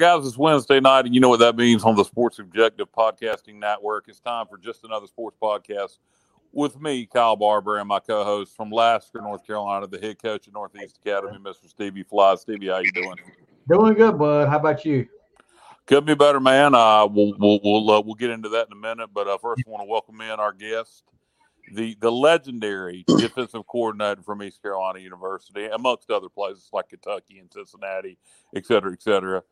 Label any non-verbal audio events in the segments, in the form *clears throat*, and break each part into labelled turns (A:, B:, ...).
A: Guys, it's Wednesday night, and you know what that means on the Sports Objective Podcasting Network. It's time for just another sports podcast with me, Kyle Barber, and my co-host from Lasker, North Carolina, the head coach at Northeast Academy, Mr. Stevie Flythe. Stevie, how you doing?
B: Doing good, bud. How about you?
A: Could be better, man. Uh, we'll we'll we'll, uh, we'll get into that in a minute, but uh, first, I want to welcome in our guest, the the legendary defensive coordinator from East Carolina University, amongst other places like Kentucky and Cincinnati, et cetera, et cetera.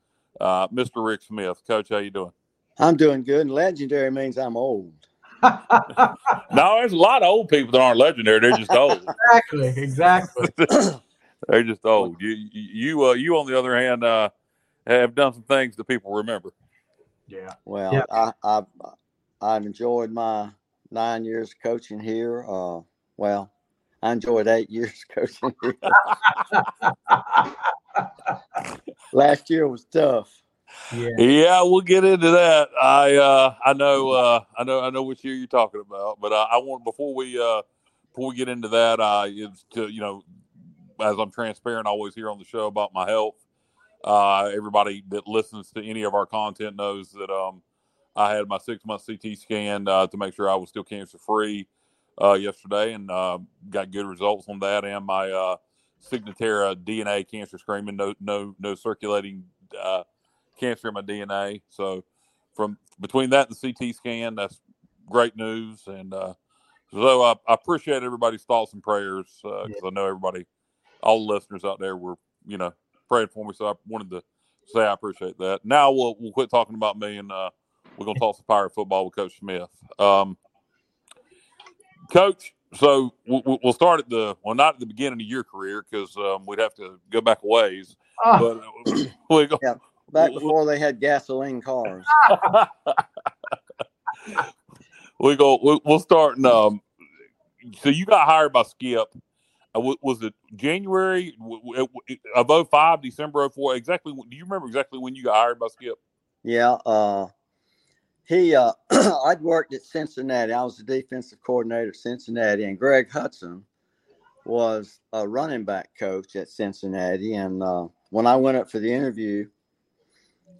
A: Uh, Mr. Rick Smith, Coach, how you doing?
C: I'm doing good. And legendary means I'm old. *laughs*
A: no, there's a lot of old people that aren't legendary. They're just old. *laughs*
B: exactly, exactly. *laughs*
A: They're just old. You, you, uh, you, on the other hand, uh, have done some things that people remember.
B: Yeah.
C: Well,
B: Yeah.
C: I, I I've enjoyed my nine years coaching here. Uh, well, I enjoyed eight years *laughs* coaching here. Last year was tough.
B: Yeah.
A: Yeah, we'll get into that. I, uh, I know, uh, I know, I know which year you're talking about. But uh, I want before we, uh, before we get into that, uh, is to you know, as I'm transparent always here on the show about my health. Uh, everybody that listens to any of our content knows that um, I had my six month CT scan uh, to make sure I was still cancer free uh, yesterday, and uh, got good results on that. And my uh, Signatera DNA cancer screening, no no no circulating uh, cancer in my DNA. So from between that and the CT scan, that's great news. And uh, so I, I appreciate everybody's thoughts and prayers because I know everybody, all the listeners out there, were you know praying for me. So I wanted to say I appreciate that. Now we'll we'll quit talking about me and uh, we're gonna talk some pirate football with Coach Smith. Um, Coach, so we- we- we'll start at the well, not at the beginning of your career because um, we'd have to go back a ways.
B: Oh,
A: But uh, *clears throat* we go,
C: Back
A: Well,
C: before they had gasoline cars. *laughs* *laughs*
A: we go. we- We'll start. In, um, so you got hired by Skip. Uh, Was it January w- w- of 05, December 04? Exactly. Do you remember exactly when you got hired by Skip?
C: Yeah. Uh, he, uh, *clears throat* I'd worked at Cincinnati. I was the defensive coordinator at Cincinnati, and Greg Hudson was a running back coach at Cincinnati. And uh, when I went up for the interview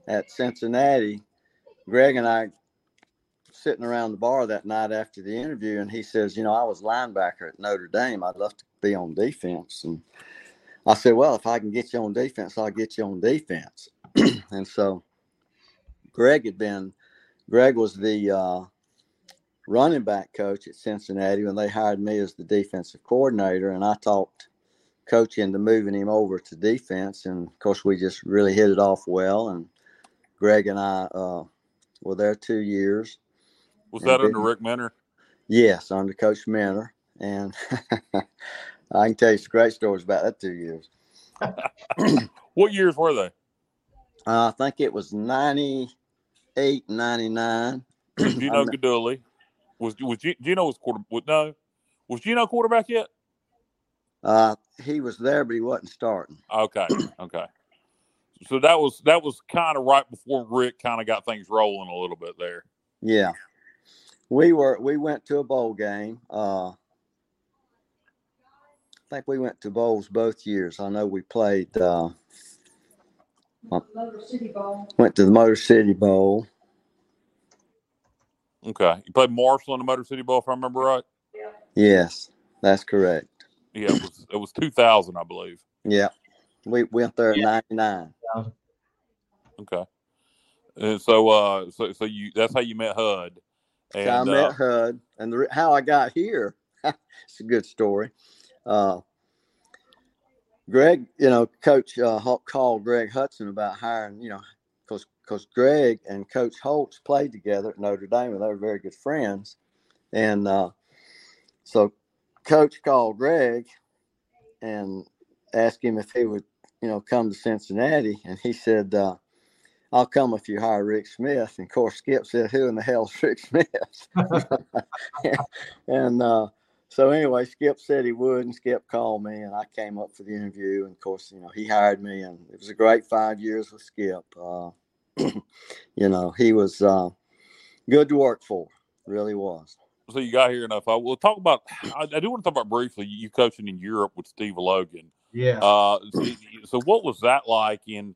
C: at Cincinnati, Greg and I sitting around the bar that night after the interview, and he says, "You know, I was linebacker at Notre Dame. I'd love to be on defense." And I said, "Well, if I can get you on defense, I'll get you on defense." *clears throat* and so Greg had been, Greg was the uh, running back coach at Cincinnati when they hired me as the defensive coordinator, and I talked coach into moving him over to defense, and of course we just really hit it off well. And Greg and I uh, were there two years.
A: Was that under Rick Minter?
C: Yes, under Coach Mentor, and *laughs* I can tell you some great stories about that two years. *laughs*
A: What years were they?
C: Uh, I think it was 98, 99.
A: Gino *clears throat*
C: I'm-
A: Was was Gino was quarter? Was, no, was Gino quarterback yet?
C: Uh, he was there, but he wasn't starting.
A: Okay, okay. So that was that was kind of right before Rick kind of got things rolling a little bit there.
C: Yeah. We were we went to a bowl game. Uh I think we went to bowls both years. I know we played uh
D: Motor City Bowl.
C: went to the Motor City Bowl.
A: Okay, you played Marshall in the Motor City Bowl, if I remember right.
C: Yes, that's correct.
A: Yeah, it was it was two thousand, I believe.
C: Yeah. We went there in ninety nine.
A: Okay, and so uh, so so you that's how you met Hud, and
C: so I met
A: uh,
C: HUD and the, how I got here. *laughs* it's a good story. Uh Greg, you know, Coach uh, Ho- called Greg Hudson about hiring, you know, because because Greg and Coach Holtz played together at Notre Dame, and they were very good friends. And uh, so, Coach called Greg and asked him if he would you know, come to Cincinnati, and he said, uh, "I'll come if you hire Rick Smith." And of course, Skip said, "Who in the hell's Rick Smith?" *laughs* and uh, so anyway, Skip said he would, and Skip called me, and I came up for the interview. And of course, you know, he hired me, and it was a great five years with Skip. Uh, *clears throat* you know, he was uh, good to work for, really was.
A: So you got here enough. I will talk about. I, I, do want to talk about briefly you coaching in Europe with Steve Logan.
B: Yeah.
A: Uh, so, so, what was that like? In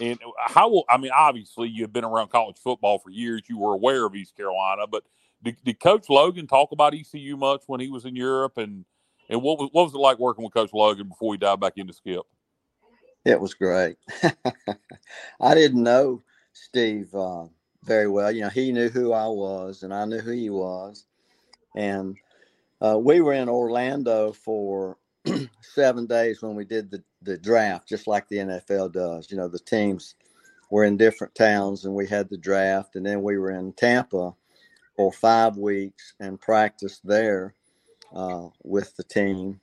A: and how? I mean, obviously you have been around college football for years. You were aware of East Carolina, but did, did Coach Logan talk about ECU much when he was in Europe? And and what was what was it like working with Coach Logan before he dived back into Skip?
C: It was great. *laughs* I didn't know Steve uh, very well. You know, he knew who I was, and I knew who he was. And uh, we were in Orlando for *clears throat* seven days when we did the, the draft, just like the NFL does. You know, the teams were in different towns, and we had the draft, and then we were in Tampa for five weeks and practice there uh, with the team.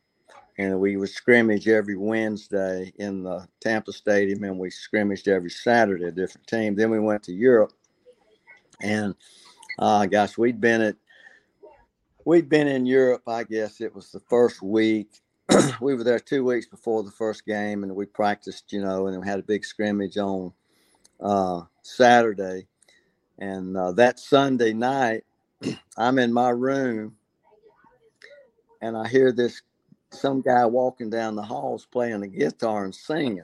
C: And we would scrimmage every Wednesday in the Tampa Stadium, and we scrimmaged every Saturday a different team. Then we went to Europe, and uh, gosh, we'd been at we'd been in Europe. I guess it was the first week. *clears throat* we were there two weeks before the first game, and we practiced, you know, and we had a big scrimmage on uh, Saturday. And uh, that Sunday night, *clears throat* I'm in my room, and I hear this some guy walking down the halls playing the guitar and singing.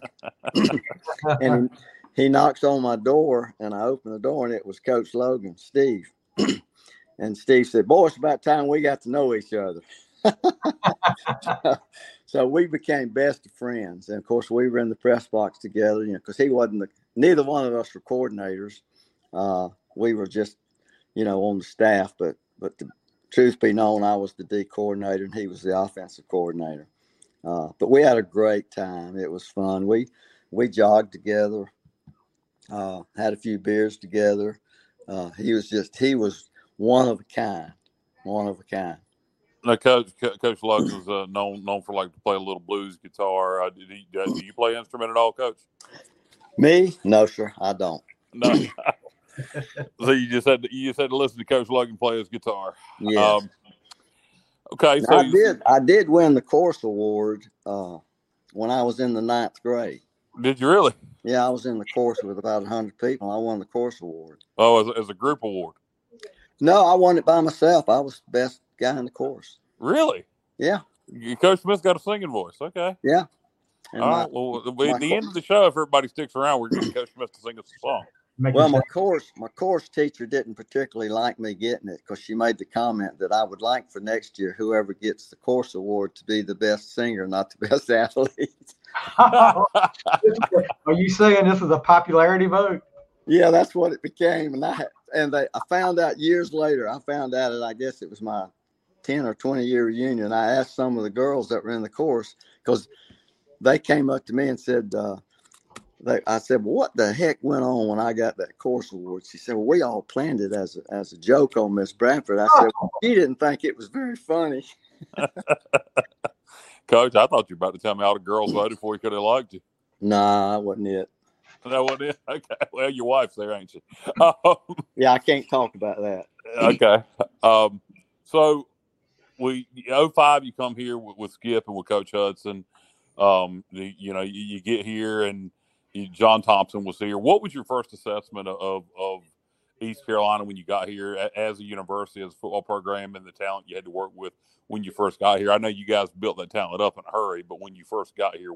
C: *laughs* *clears throat* and he, he knocks on my door, and I open the door, and it was Coach Logan, Steve. *clears throat* and Steve said, "Boy, it's about time we got to know each other." *laughs* so we became best of friends, and of course, we were in the press box together. You know, because he wasn't the neither one of us were coordinators. Uh, we were just, you know, on the staff. But but the truth be known, I was the D coordinator, and he was the offensive coordinator. Uh, but we had a great time. It was fun. We we jogged together, uh, had a few beers together. Uh, he was just he was one of a kind, one of a kind.
A: Now, Coach Coach Lux was uh, known known for like to play a little blues guitar. Uh, did he, uh, do you play instrument at all, Coach?
C: Me? No, sir, I don't.
A: No. *laughs* *laughs* so you just had to, you just had to listen to Coach Logan play his guitar.
C: Yeah. Um,
A: okay, so
C: I you, did. I did win the course award uh, when I was in the ninth grade.
A: Did you really?
C: Yeah, I was in the course with about hundred people. I won the course award.
A: Oh, as, as a group award.
C: No, I won it by myself. I was the best guy in the course.
A: Really?
C: Yeah.
A: Coach Smith's got a singing voice. Okay.
C: Yeah.
A: And All my, right. Well, at the end of the show, if everybody sticks around, we're going to Coach Smith to sing us a song.
C: Well, my course my course teacher didn't particularly like me getting it because she made the comment that I would like for next year whoever gets the course award to be the best singer, not the *laughs* best athlete. *laughs*
B: Are you saying this is a popularity vote?
C: Yeah, that's what it became, and I and they, I found out years later. I found out that I guess it was my ten or twenty year reunion. I asked some of the girls that were in the course because they came up to me and said, uh, they, I said, well, "What the heck went on when I got that course award?" She said, "Well, we all planned it as a, as a joke on Miss Bradford." I said, well, "She didn't think it was very funny." *laughs*
A: Coach, I thought you were about to tell me all the girls voted for you could have liked you.
C: Nah, that wasn't it.
A: That wasn't it. *laughs* Okay. Well, your wife's there, ain't she? *laughs*
C: Um, yeah, I can't talk about that.
A: okay. Um, so we 05, you come here with, with Skip and with Coach Hudson. Um, the, you know, you, you, get here and John Thompson was here. What was your first assessment of, of East Carolina when you got here as a university, as a football program, and the talent you had to work with when you first got here? I know you guys built that talent up in a hurry, but when you first got here,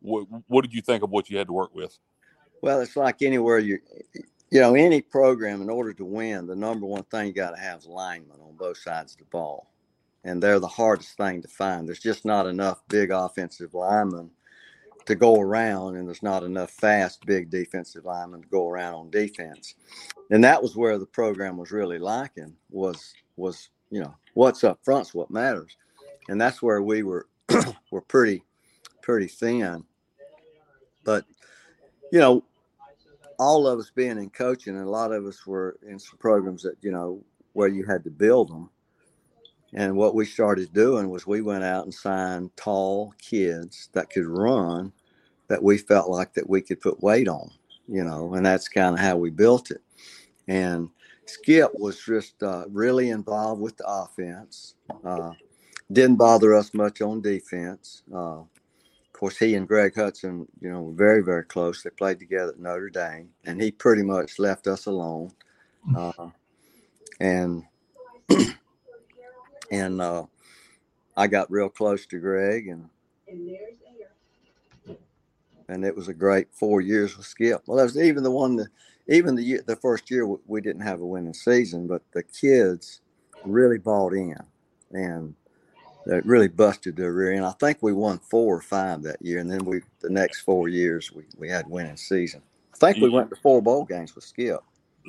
A: what, what did you think of what you had to work with?
C: Well, it's like anywhere you, you know, any program in order to win, the number one thing you got to have is linemen on both sides of the ball, and they're the hardest thing to find. There's just not enough big offensive linemen to go around, and there's not enough fast big defensive linemen to go around on defense. And that was where the program was really lacking was was you know what's up front's what matters, and that's where we were *clears throat* were pretty pretty thin. But you know, all of us being in coaching, and a lot of us were in some programs that you know where you had to build them. And what we started doing was we went out and signed tall kids that could run that we felt like that we could put weight on, you know, and that's kind of how we built it. And Skip was just uh, really involved with the offense. Uh, didn't bother us much on defense. Uh, of course, he and Greg Hudson, you know, were very, very close. They played together at Notre Dame, and he pretty much left us alone. Uh, and *clears throat* and uh, I got real close to Greg, and and it was a great four years with Skip. Well, that was even the one that even the year, the first year we didn't have a winning season, but the kids really bought in and they really busted their rear. And I think we won four or five that year, and then we the next four years we, we had winning season. I think we went to four bowl games with Skip.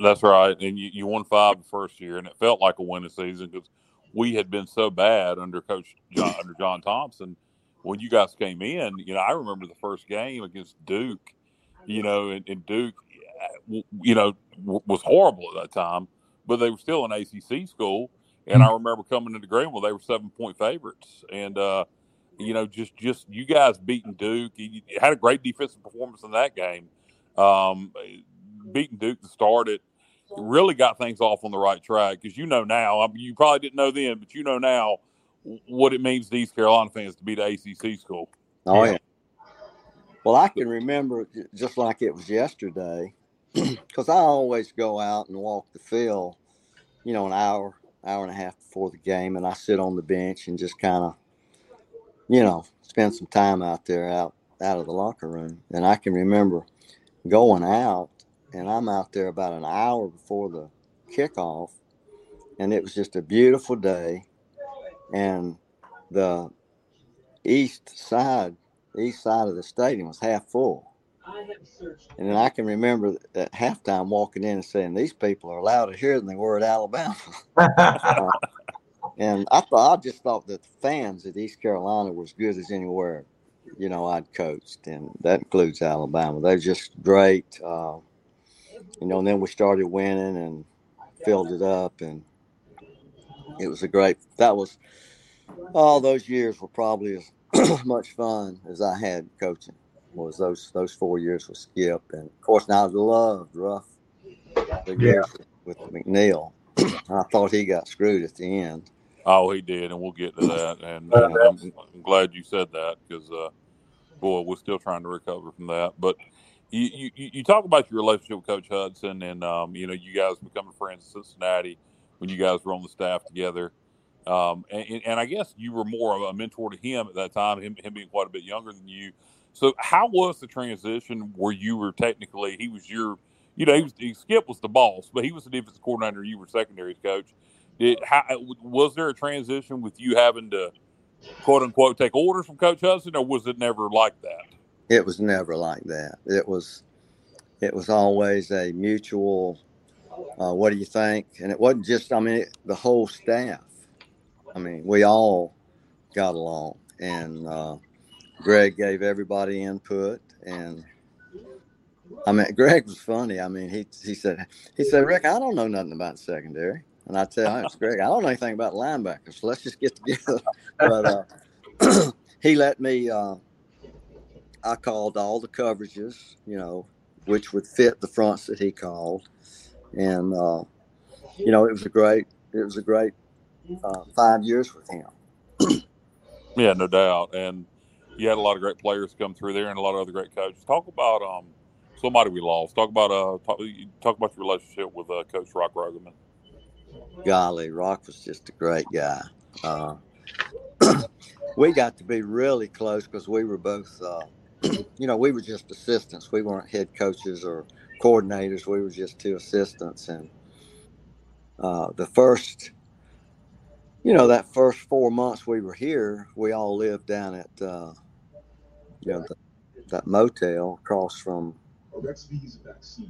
A: That's right, and you, you won five the first year, and it felt like a winning season because we had been so bad under Coach John, under John Thompson. When you guys came in, you know, I remember the first game against Duke. You know, and, and Duke, you know, was horrible at that time, but they were still an ACC school. And I remember coming into Greenville, they were seven point favorites, and uh, you know, just just you guys beating Duke. You had a great defensive performance in that game. Um, beating Duke to start it really got things off on the right track because you know now. I mean, you probably didn't know then, but you know now what it means to East Carolina fans to be the ACC school.
C: Oh yeah. Well, I can remember just like it was yesterday, *clears throat* because I always go out and walk the field, you know, an hour, hour and a half before the game, and I sit on the bench and just kind of, you know, spend some time out there, out out of the locker room. And I can remember going out, and I'm out there about an hour before the kickoff, and it was just a beautiful day, and the east side east side of the stadium was half full. And then I can remember at halftime walking in and saying, These people are louder here than they were at Alabama. uh, *laughs* *laughs* and I thought, I just thought that the fans at East Carolina were as good as anywhere, you know, I'd coached. And that includes Alabama. They're just great. Uh, you know, and then we started winning and filled it up. And it was a great, that was, all those years were probably as *clears throat* much fun as I had coaching was those those four years with Skip, and of course now I loved Ruff the yeah. with McNeill. I thought he got screwed at the end.
A: Oh, he did, and we'll get to that. And, and I'm, I'm, glad you said that because, uh, boy, we're still trying to recover from that. But you, you, talk about your relationship with Coach Hudson, and um, you know you guys becoming friends in Cincinnati when you guys were on the staff together. Um, and, and, I guess you were more of a mentor to him at that time, him, him being quite a bit younger than you. So, how was the transition where you were technically, he was your, you know, he was, he, Skip was the boss, but he was the defensive coordinator, you were secondaries coach. Did, how, was there a transition with you having to, quote unquote, take orders from Coach Hudson, or was it never like that?
C: It was never like that. It was, it was always a mutual, uh, what do you think? And it wasn't just, I mean, it, the whole staff I mean, we all got along, and uh, Greg gave everybody input, and I mean, *laughs* Greg was funny. I mean, he he said he said, Rick, I don't know nothing about secondary, and I tell him, Greg, I don't know anything about linebackers. So let's just get together. *laughs* but uh, *clears throat* he let me. Uh, I called all the coverages, you know, which would fit the fronts that he called, and uh, you know, it was a great it was a great uh, five years with him. *clears throat*
A: yeah, no doubt. And you had a lot of great players come through there, and a lot of other great coaches. Talk about um, somebody we lost. Talk about uh, talk, talk about your relationship with uh, Coach Rock Roggeman.
C: Golly, Rock was just a great guy. Uh, *clears throat* we got to be really close because we were both, uh, you know, we were just assistants. We weren't head coaches or coordinators. We were just two assistants. And uh, the first you know, that first four months we were here, we all lived down at, uh, you know, the, that motel across from,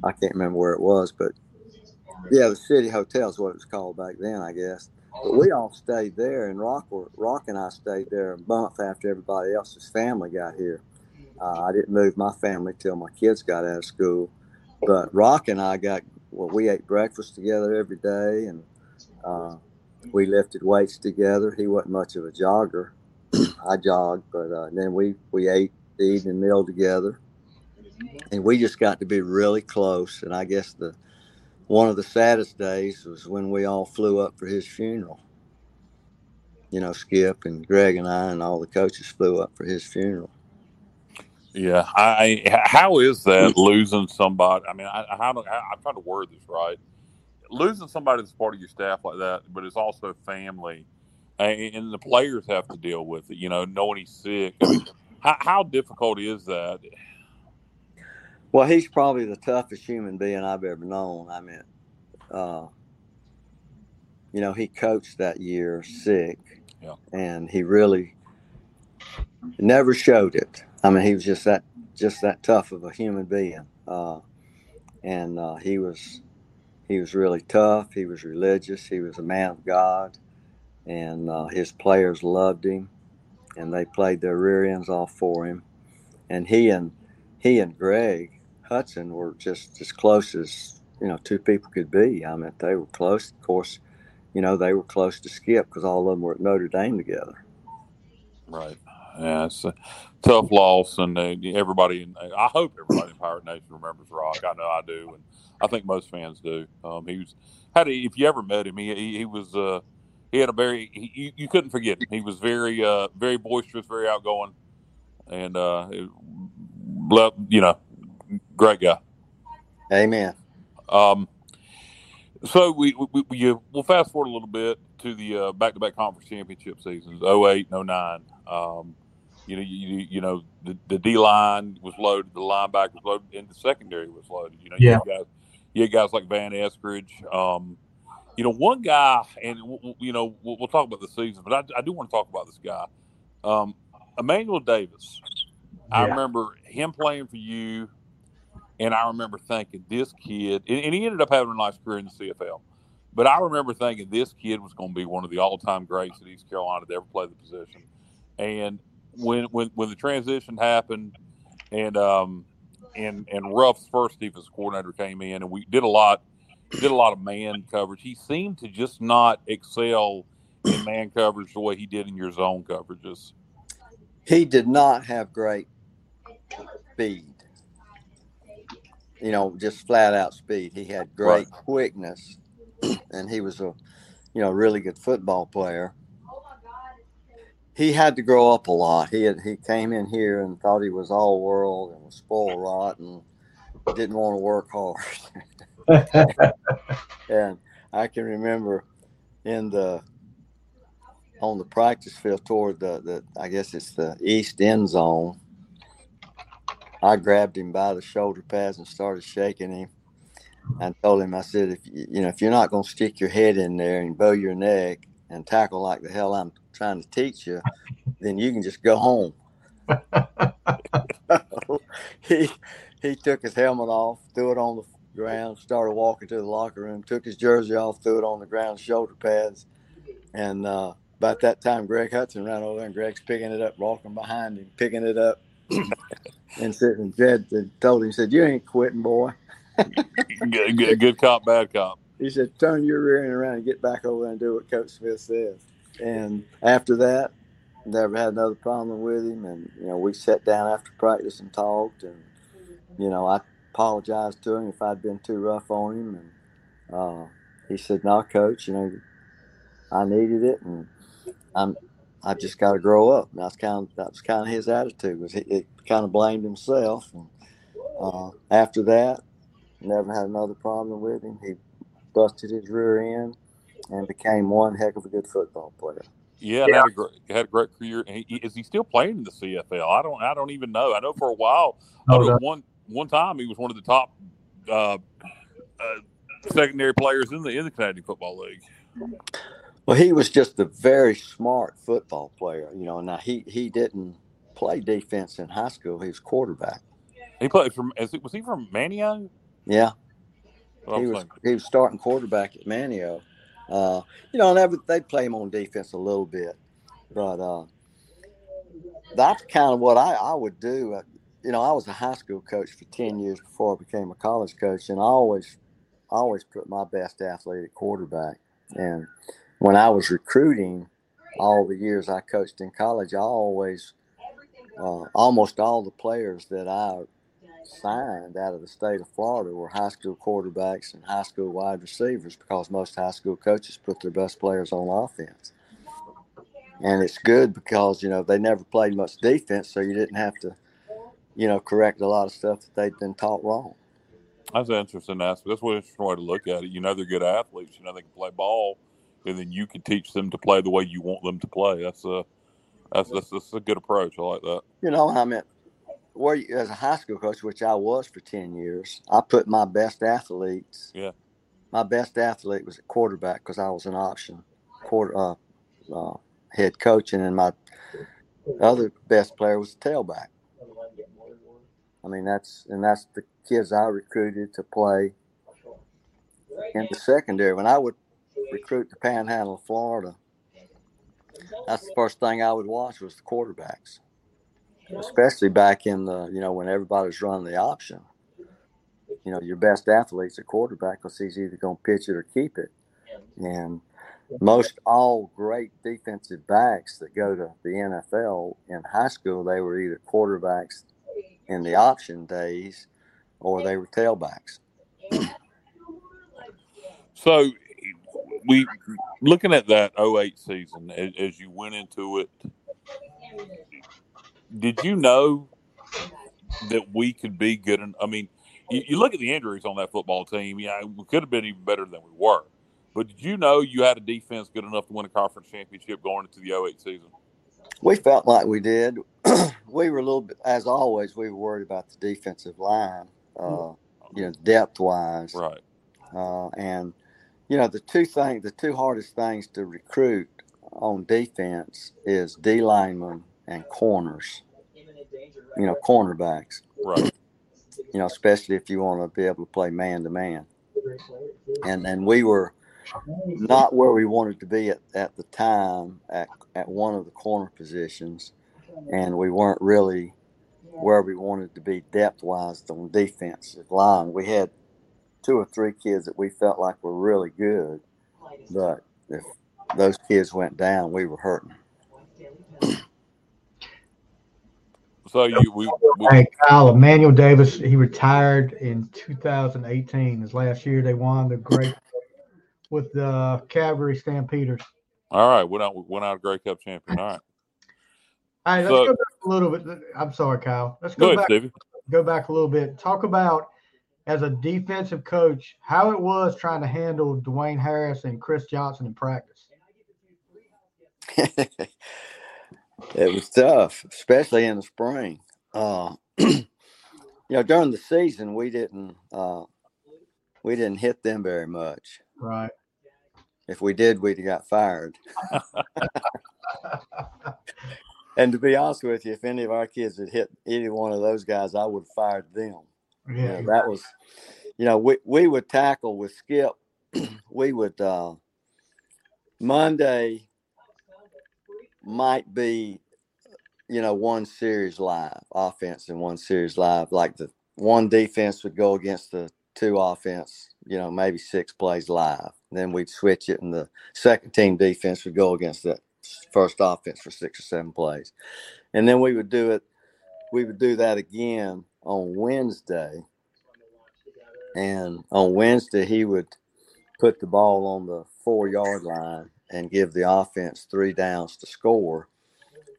C: I can't remember where it was, but yeah, the City Hotel is what it was called back then, I guess. But we all stayed there, and Rock, Rock and I stayed there a month after everybody else's family got here. Uh, I didn't move my family till my kids got out of school, but Rock and I got well. We ate breakfast together every day, and uh, we lifted weights together. He wasn't much of a jogger. *clears throat* I jogged, but uh, then we we ate the evening meal together, and we just got to be really close. And I guess the one of the saddest days was when we all flew up for his funeral. You know, Skip and Greg and I and all the coaches flew up for his funeral.
A: Yeah, I. How is that losing somebody? I mean, I, I, I'm trying to word this right. Losing somebody that's part of your staff like that, but it's also family, and the players have to deal with it. You know, knowing he's sick. I mean, how, how difficult is that?
C: Well, he's probably the toughest human being I've ever known. I mean, uh, you know, he coached that year sick,
A: Yeah.
C: and he really never showed it. I mean, he was just that just that tough of a human being, uh, and uh, he was he was really tough. He was religious. He was a man of God, and uh, his players loved him, and they played their rear ends off for him. And he and he and Greg Hudson were just as close as you know two people could be. I mean, they were close. Of course, you know they were close to Skip because all of them were at Notre Dame together.
A: Right. Yeah, a tough loss, and uh, everybody. In, I hope everybody in Pirate Nation remembers Rock. I know I do, and I think most fans do. Um, he was had a, if you ever met him, he he, he was uh, he had a very he, you, you couldn't forget him. He was very uh, very boisterous, very outgoing, and uh, it, you know, great guy.
C: Amen.
A: Um, so we, we, we we'll fast forward a little bit to the uh, back-to-back conference championship seasons 08 and 09 um, you know you, you know the, the d line was loaded the linebacker was loaded and the secondary was loaded you know
B: Yeah.
A: you had guys you had guys like van eskridge um, you know one guy and w- you know we'll, we'll talk about the season but I, I do want to talk about this guy um, emmanuel davis i remember him playing for you and I remember thinking this kid, and, and he ended up having a nice career in the CFL. But I remember thinking this kid was going to be one of the all-time greats at East Carolina to ever play the position. And when when when the transition happened, and um and and Ruff's first defensive coordinator came in, and we did a lot did a lot of man coverage. He seemed to just not excel in man coverage the way he did in your zone coverages.
C: He did not have great speed. You know, just flat out speed. He had great quickness, and he was a, you know, really good football player. He had to grow up a lot. He had he came in here and thought he was all world and was spoiled rotten, didn't want to work hard. *laughs* and I can remember in the on the practice field toward the, the I guess it's the east end zone. I grabbed him by the shoulder pads and started shaking him and told him, I said, if you know, if you're not going to stick your head in there and bow your neck and tackle like the hell I'm trying to teach you, then you can just go home. *laughs* he he took his helmet off, threw it on the ground, started walking to the locker room, took his jersey off, threw it on the ground, shoulder pads, and uh, about that time, Greg Hudson ran over and Greg's picking it up, walking behind him, picking it up, *clears throat* and sitting. And Jed told him, said, "You ain't quitting, boy."
A: good, good, good cop, bad cop.
C: He said, "Turn your rear end around and get back over there and do what Coach Smith says." And after that, never had another problem with him. And you know, we sat down after practice and talked. And you know, I apologized to him if I'd been too rough on him. And uh, he said, "No, Coach, you know, I needed it, and I'm." I just got to grow up. And that's kind of that was kind of his attitude. Was he, he kind of blamed himself, and uh, after that, never had another problem with him. He busted his rear end and became one heck of a good football player.
A: Yeah,
B: Yeah.
A: had a great had a great career. He, he- is he still playing in the CFL? I don't I don't even know. I know for a while, I
B: Oh,
A: know
B: no.
A: one one time he was one of the top uh, uh, secondary players in the in the Canadian Football League.
C: Well, he was just a very smart football player. You know, now he he didn't play defense in high school. He was quarterback.
A: He played from is it, was he from Manteo?
C: Yeah, He
A: was
C: he was starting quarterback at Manteo. Uh, you know, and they play him on defense a little bit, but uh, that's kind of what I, I would do. Uh, You know, I was a high school coach for ten years before I became a college coach, and I always I always put my best athlete at quarterback. And when I was recruiting, all the years I coached in college, I always uh, almost all the players that I signed out of the state of Florida were high school quarterbacks and high school wide receivers because most high school coaches put their best players on offense. And it's good because, you know, they never played much defense, so you didn't have to, you know, correct a lot of stuff that they'd been taught wrong.
A: That's an interesting aspect. That's one interesting way to look at it. You know, they're good athletes. You know, they can play ball, and then you can teach them to play the way you want them to play. That's a that's that's, that's a good approach. I like that.
C: You know, I mean, where you, as a high school coach, which I was for ten years, I put my best athletes.
A: Yeah.
C: My best athlete was at quarterback because I was an option quarter uh, uh, head coach, and then my other best player was tailback. I mean, that's and that's the kids I recruited to play in the secondary. When I would recruit the Panhandle of Florida, that's the first thing I would watch was the quarterbacks, especially back in the you know when everybody's running the option. You know, your best athlete's a quarterback because he's either going to pitch it or keep it, and most all great defensive backs that go to the NFL in high school, they were either quarterbacks in the option days or they were tailbacks.
A: So we looking at that 08 season as, as you went into it, did you know that we could be good? In, I mean, you, you look at the injuries on that football team. Yeah, we could have been even better than we were. But did you know you had a defense good enough to win a conference championship going into the 08 season?
C: We felt like we did. *clears throat* we were a little bit, as always, we were worried about the defensive line, uh, you know, depth wise.
A: Right.
C: Uh, and, you know, the two things, the two hardest things to recruit on defense is D linemen and corners, you know, cornerbacks.
A: Right.
C: You know, especially if you want to be able to play man to man. And and we were not where we wanted to be at, at the time at, at one of the corner positions. And we weren't really where we wanted to be depth wise on defensive line. We had two or three kids that we felt like were really good, but if those kids went down, we were hurting.
A: So you we, we
B: Hey, Kyle, Emmanuel Davis, he retired in 2018. His last year, they won the great with the Calgary Stampeders.
A: all right went out went out a Grey Cup champion. All right.
B: All right, let's
A: So-
B: go back a little bit. I'm sorry, Kyle. Let's
A: Go
B: go
A: ahead,
B: back.
A: Stevie.
B: Go back a little bit. Talk about as a defensive coach how it was trying to handle Dwayne Harris and Chris Johnson in practice. *laughs*
C: it was tough, especially in the spring. Uh, *clears throat* you know, during the season, we didn't uh, we didn't hit them very much.
B: Right.
C: If we did, we'd have got fired. and to be honest with you, if any of our kids had hit any one of those guys, I would have fired them. You know,
B: Yeah.
C: that was, you know, we, we would tackle with Skip. *clears throat* we would, uh, Monday might be, you know, one series live offense and one series live. Like the one defense would go against the two offense, you know, maybe six plays live. Then we'd switch it, and the second team defense would go against that first offense for six or seven plays. And then we would do it, we would do that again on Wednesday. And on Wednesday, he would put the ball on the four yard line and give the offense three downs to score.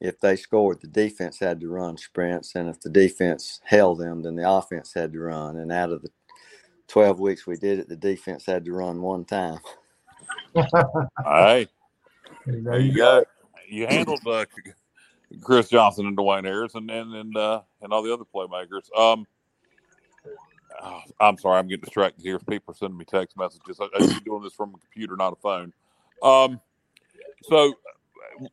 C: If they scored, the defense had to run sprints. And if the defense held them, then the offense had to run. And out of the 12 weeks we did it, the defense had to run one time.
A: Hey,
B: There
A: there you go. You handled uh, Chris Johnson and Dwayne Harris and and and, uh, and all the other playmakers. Um, oh, I'm sorry, I'm getting distracted here. People are sending me text messages. I, I'm doing this from a computer, not a phone. Um, so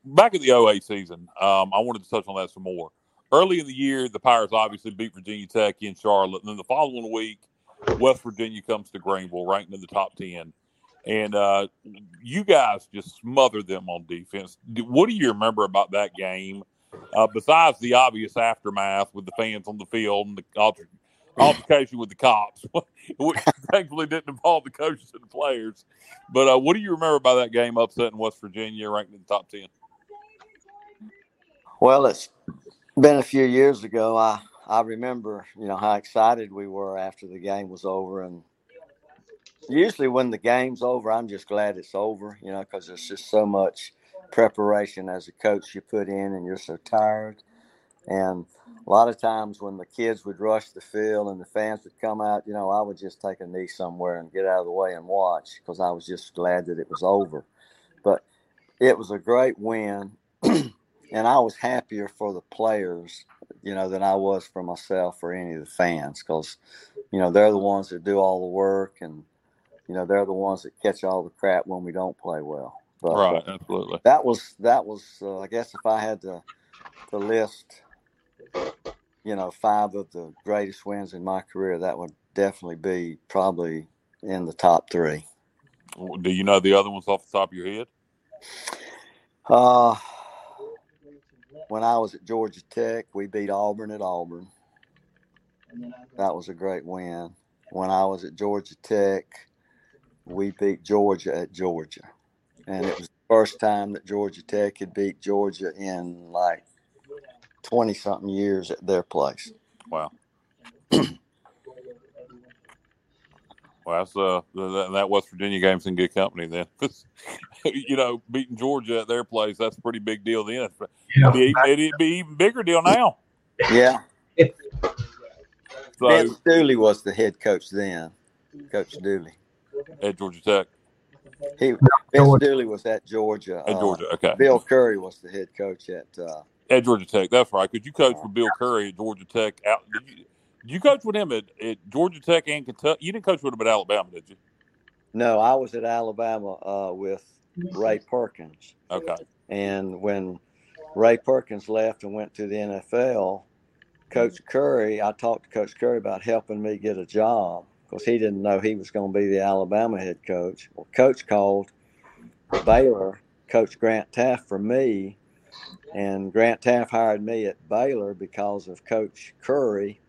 A: back at the 08 season, um, I wanted to touch on that some more. Early in the year, the Pirates obviously beat Virginia Tech in Charlotte, and then the following week, West Virginia comes to Greenville, ranked in the top ten, and uh, you guys just smothered them on defense. What do you remember about that game? Uh, besides the obvious aftermath with the fans on the field and the altercation with the cops, *laughs* which thankfully didn't involve the coaches and the players. But uh, what do you remember about that game upsetting West Virginia, ranked in the top ten?
C: Well, it's been a few years ago. I I remember, you know, how excited we were after the game was over, and usually when the game's over, I'm just glad it's over, you know, because there's just so much preparation as a coach you put in, and you're so tired. And a lot of times when the kids would rush the field and the fans would come out, you know, I would just take a knee somewhere and get out of the way and watch because I was just glad that it was over. But it was a great win, *clears throat* and I was happier for the players, you know, than I was for myself or any of the fans because, you know, they're the ones that do all the work and, you know, they're the ones that catch all the crap when we don't play well. But
A: right, absolutely.
C: that was that was uh, I guess if I had to to list you know five of the greatest wins in my career that would definitely be probably in the top three.
A: Do you know the other ones off the top of your head?
C: Uh when I was at Georgia Tech, we beat Auburn at Auburn. That was a great win. When I was at Georgia Tech, we beat Georgia at Georgia. And it was the first time that Georgia Tech had beat Georgia in like 20 something years at their place.
A: Wow. well, that's uh that, that West Virginia game's in good company then. *laughs* you know, beating Georgia at their place, that's a pretty big deal then.
B: Yeah.
A: It'd be, it'd be even bigger deal now.
C: Yeah.
A: So
C: Vince Dooley was the head coach then. Coach Dooley.
A: at Georgia Tech,
C: He Vince Dooley was at Georgia.
A: at
C: Uh,
A: Georgia, okay,
C: Bill Curry was the head coach at uh,
A: at Georgia Tech. That's right. Because you coached with Bill Curry at Georgia Tech. Out, did you, did you coach with him at, at Georgia Tech and Kentucky? You didn't coach with him at Alabama, did you?
C: no, I was at Alabama uh, with Ray Perkins.
A: Okay.
C: And when Ray Perkins left and went to the NFL, Coach Curry, I talked to Coach Curry about helping me get a job because he didn't know he was going to be the Alabama head coach. Well, Coach called Baylor, Coach Grant Teaff for me, and Grant Teaff hired me at Baylor because of Coach Curry.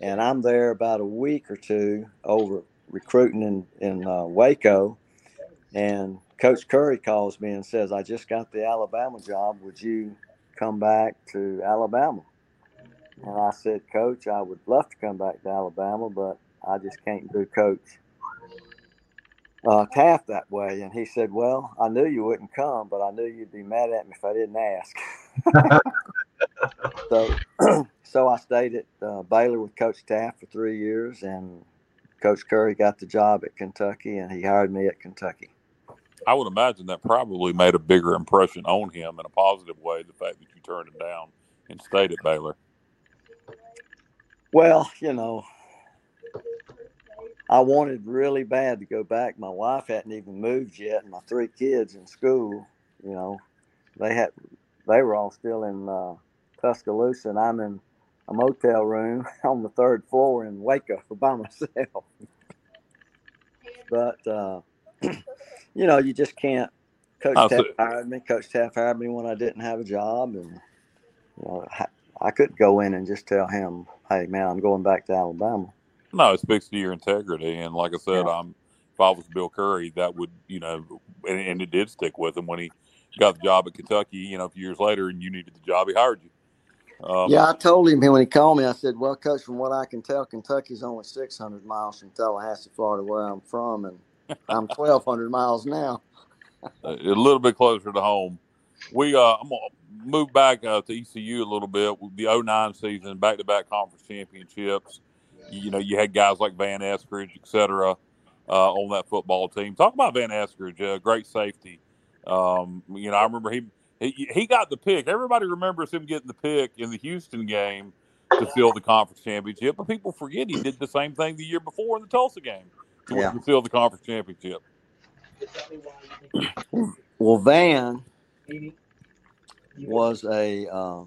C: And I'm there about a week or two over recruiting in, in uh, Waco. And Coach Curry calls me and says, I just got the Alabama job. Would you come back to Alabama? And I said, Coach, I would love to come back to Alabama, but I just can't do Coach uh, Teaff that way. And he said, Well, I knew you wouldn't come, but I knew you'd be mad at me if I didn't ask. *laughs* so, *laughs* *clears throat* so I stayed at uh, Baylor with Coach Teaff for three years, and Coach Curry got the job at Kentucky, and he hired me at Kentucky.
A: I would imagine that probably made a bigger impression on him in a positive way. The fact that you turned him down and stayed at Baylor.
C: Well, you know, I wanted really bad to go back. My wife hadn't even moved yet, and my three kids in school, you know, they had they were all still in uh, Tuscaloosa, and I'm in a motel room *laughs* on the third floor in Waco by myself. *laughs* but uh, *clears throat* you know, you just can't. Coach
A: so-
C: hired me. Coach Teaff hired me when I didn't have a job, and you know, I, I couldn't go in and just tell him, "Hey, man, I'm going back to Alabama."
A: No, it speaks to your integrity. And like I said,
C: Yeah.
A: I'm if I was Bill Curry, that would you know, and, and it did stick with him when he got the job at Kentucky. You know, a few years later, and you needed the job, he hired you. Um,
C: Yeah, I told him when he called me. I said, "Well, coach, from what I can tell, Kentucky's only 600 miles from Tallahassee, Florida, where I'm from, and I'm *laughs* 1,200 miles now."
A: a little bit closer to home. We uh, I'm gonna move back uh, to ECU a little bit. With the 09 season, back to back conference championships. You know, you had guys like Van Eskridge, et cetera, uh, on that football team. Talk about Van Eskridge, uh, great safety. Um, you know, I remember he, he he got the pick. Everybody remembers him getting the pick in the Houston game to seal the conference championship, but people forget he did the same thing the year before in the Tulsa game to,
C: Yeah.
A: seal the conference championship.
C: Well, Van was a uh,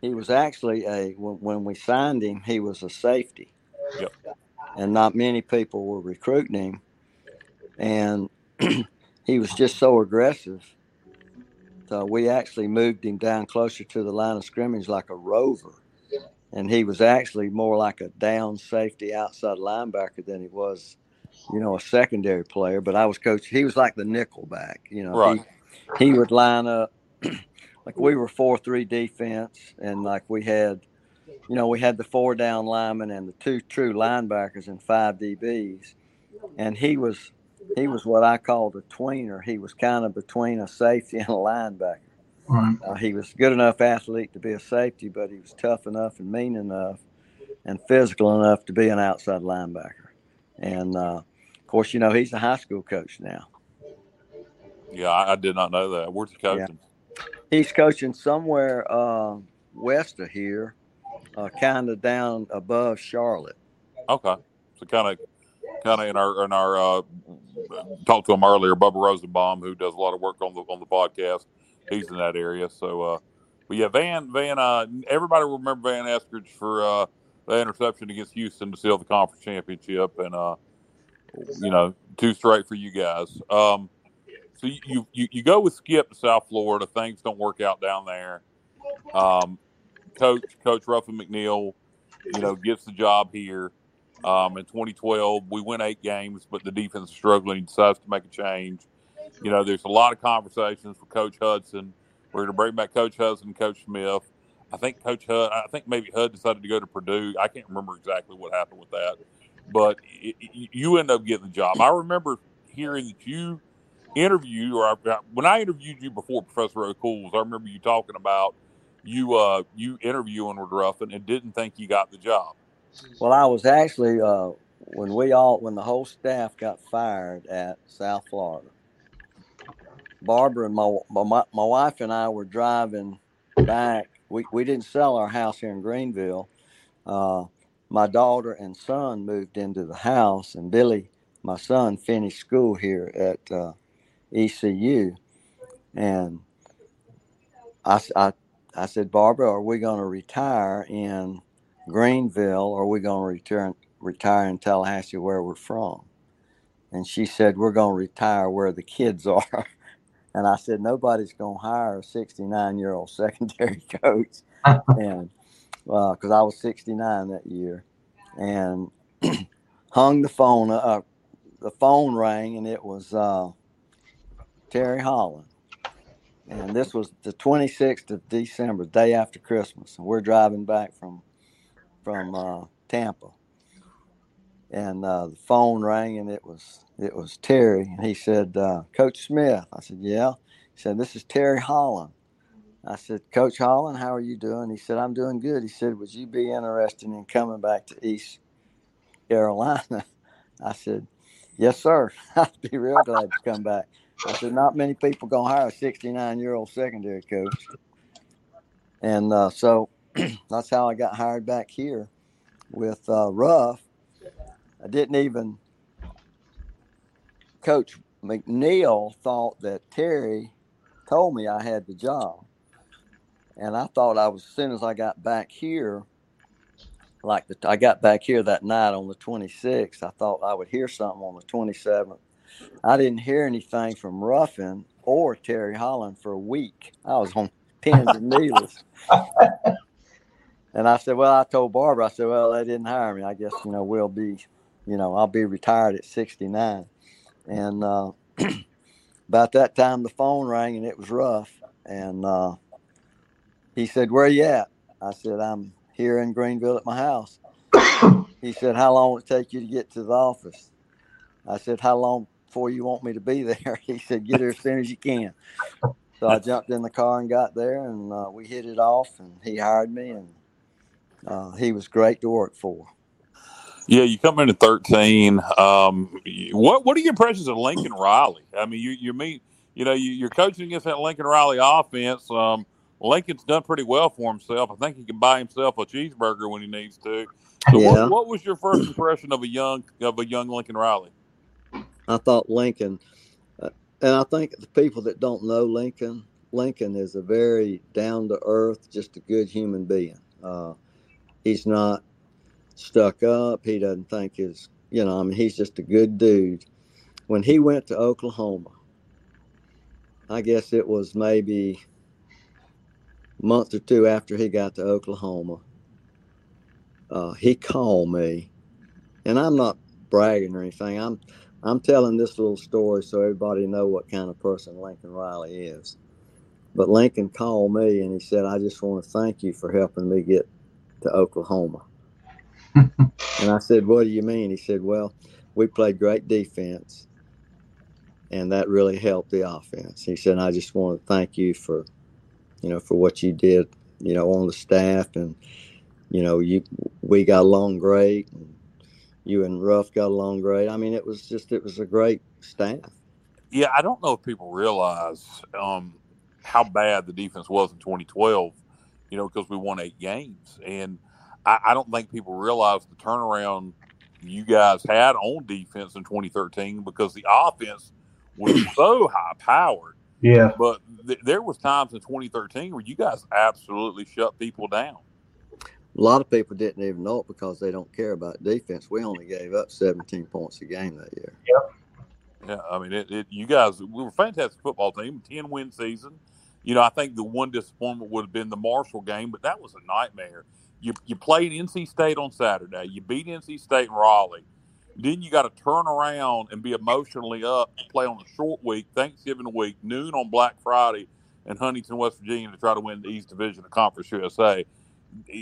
C: he was actually a when, we signed him, he was a safety.
A: Yep.
C: And not many people were recruiting him, and *clears throat* he was just so aggressive. So we actually moved him down closer to the line of scrimmage like a rover, and he was actually more like a down safety outside linebacker than he was, you know, a secondary player. But I was coach. He was like the nickel back, you know.
A: Right.
C: He, he would line up. *clears throat* like we were four three defense, and like we had, you know, we had the four down linemen and the two true linebackers and five DBs, and he was he was what I called a tweener. He was kind of between a safety *laughs* and a linebacker.
B: Right.
C: Uh, he was good enough athlete to be a safety, but he was tough enough and mean enough and physical enough to be an outside linebacker. And uh, of course, you know he's a high school coach now.
A: Yeah, I, I did not know that. Where's he coaching?
C: He's coaching somewhere uh, west of here, uh, kind of down above Charlotte.
A: Okay, so kind of, kind of in our in our uh, talked to him earlier, Bubba Rosenbaum, who does a lot of work on the on the podcast. He's in that area, so. uh but yeah, Van Van. Uh, everybody will remember Van Eskridge for uh, the interception against Houston to seal the conference championship, and uh, you know, two straight for you guys. Um, so you, you you go with Skip to South Florida. Things don't work out down there. Um, coach Coach Ruffin McNeill, you know, gets the job here. Um, in 2012, we win eight games, but the defense is struggling. Decides to make a change. You know, there's a lot of conversations with Coach Hudson. We're going to bring back Coach Hudson and Coach Smith. I think Coach Hud, I think maybe Hud decided to go to Purdue. I can't remember exactly what happened with that, but it, you end up getting the job. I remember hearing that you interviewed, or I, when I interviewed you before Professor O'Cools, I remember you talking about you uh, you interviewing with Ruffin and didn't think you got the job.
C: Well, I was actually uh, when we all when the whole staff got fired at South Florida. Barbara and my my, my wife and I were driving back. We we didn't sell our house here in Greenville. Uh, my daughter and son moved into the house, and Billy, my son, finished school here at uh, ECU, and I, I I said, Barbara, are we going to retire in Greenville or are we going to return retire in Tallahassee where we're from? And she said, We're going to retire where the kids *laughs* are. And I said, Nobody's going to hire a 69 year old *laughs* secondary coach. and because uh, I was 69 that year. And *clears throat* hung the phone, uh, the phone rang, and it was uh, Terry Holland. And this was the 26th of December, day after Christmas. And we're driving back from from uh, Tampa. And uh, the phone rang, and it was it was Terry. And he said, uh, "Coach Smith." I said, "Yeah." He said, "This is Terry Holland." I said, "Coach Holland, how are you doing?" He said, "I'm doing good." He said, "Would you be interested in coming back to East Carolina?" *laughs* I said, "Yes, sir. *laughs* I'd be real glad to come back." I said, not many people gonna hire a 69 year old secondary coach. And uh, so *clears throat* that's how I got hired back here with uh, Ruff. I didn't even. Coach McNeill thought that Terry told me I had the job, and I thought I was as soon as I got back here. Like the, I got back here that night on the 26th, I thought I would hear something on the 27th I didn't hear anything from Ruffin or Terry Holland for a week. I was on *laughs* pins and needles. and I said, Well, I told Barbara, I said, Well, they didn't hire me. I guess, you know, we'll be, you know, I'll be retired at 69. And uh, *clears throat* about that time, the phone rang and it was Ruff. And uh, he said, Where are you at? I said, I'm here in Greenville at my house. *coughs* he said, How long will it take you to get to the office? I said, How long before you want me to be there. *laughs* He said, get here as soon as you can. So I jumped in the car and got there, and uh, we hit it off, and he hired me, and uh, he was great to work for.
A: Yeah, you come in at 13. Um, what what are your impressions of Lincoln Riley? I mean, you you meet, you know, you, are coaching against that Lincoln Riley offense. Um, Lincoln's done pretty well for himself. I think he can buy himself a cheeseburger when he needs to. So yeah. what, what was your first impression of a young of a young Lincoln Riley?
C: I thought Lincoln, uh, and I think the people that don't know Lincoln, Lincoln is a very down to earth, just a good human being. Uh, he's not stuck up. He doesn't think his, you know, I mean, he's just a good dude. When he went to Oklahoma, I guess it was maybe a month or two after he got to Oklahoma. Uh, he called me, and I'm not bragging or anything. I'm I'm telling this little story so everybody know what kind of person Lincoln Riley is. But Lincoln called me and he said, I just want to thank you for helping me get to Oklahoma. *laughs* and I said, What do you mean? He said, Well, we played great defense and that really helped the offense. He said, I just want to thank you for, you know, for what you did, you know, on the staff and, you know, you we got along great and you and Ruff got along great. I mean, it was just it was a great staff.
A: Yeah, I don't know if people realize um, how bad the defense was in 2012. You know, because we won eight games, and I, I don't think people realize the turnaround you guys had on defense in 2013 because the offense was *clears throat* so high powered.
B: Yeah.
A: But th- there was times in 2013 where you guys absolutely shut people down.
C: A lot of people didn't even know it because they don't care about defense. We only gave up 17 points a game that year.
A: Yeah, yeah. I mean, it, it, you guys, we were a fantastic football team, 10 win season. You know, I think the one disappointment would have been the Marshall game, but that was a nightmare. You, you played NC State on Saturday, you beat NC State in Raleigh. Then you got to turn around and be emotionally up and play on a short week, Thanksgiving week, noon on Black Friday in Huntington, West Virginia to try to win the East Division of Conference USA.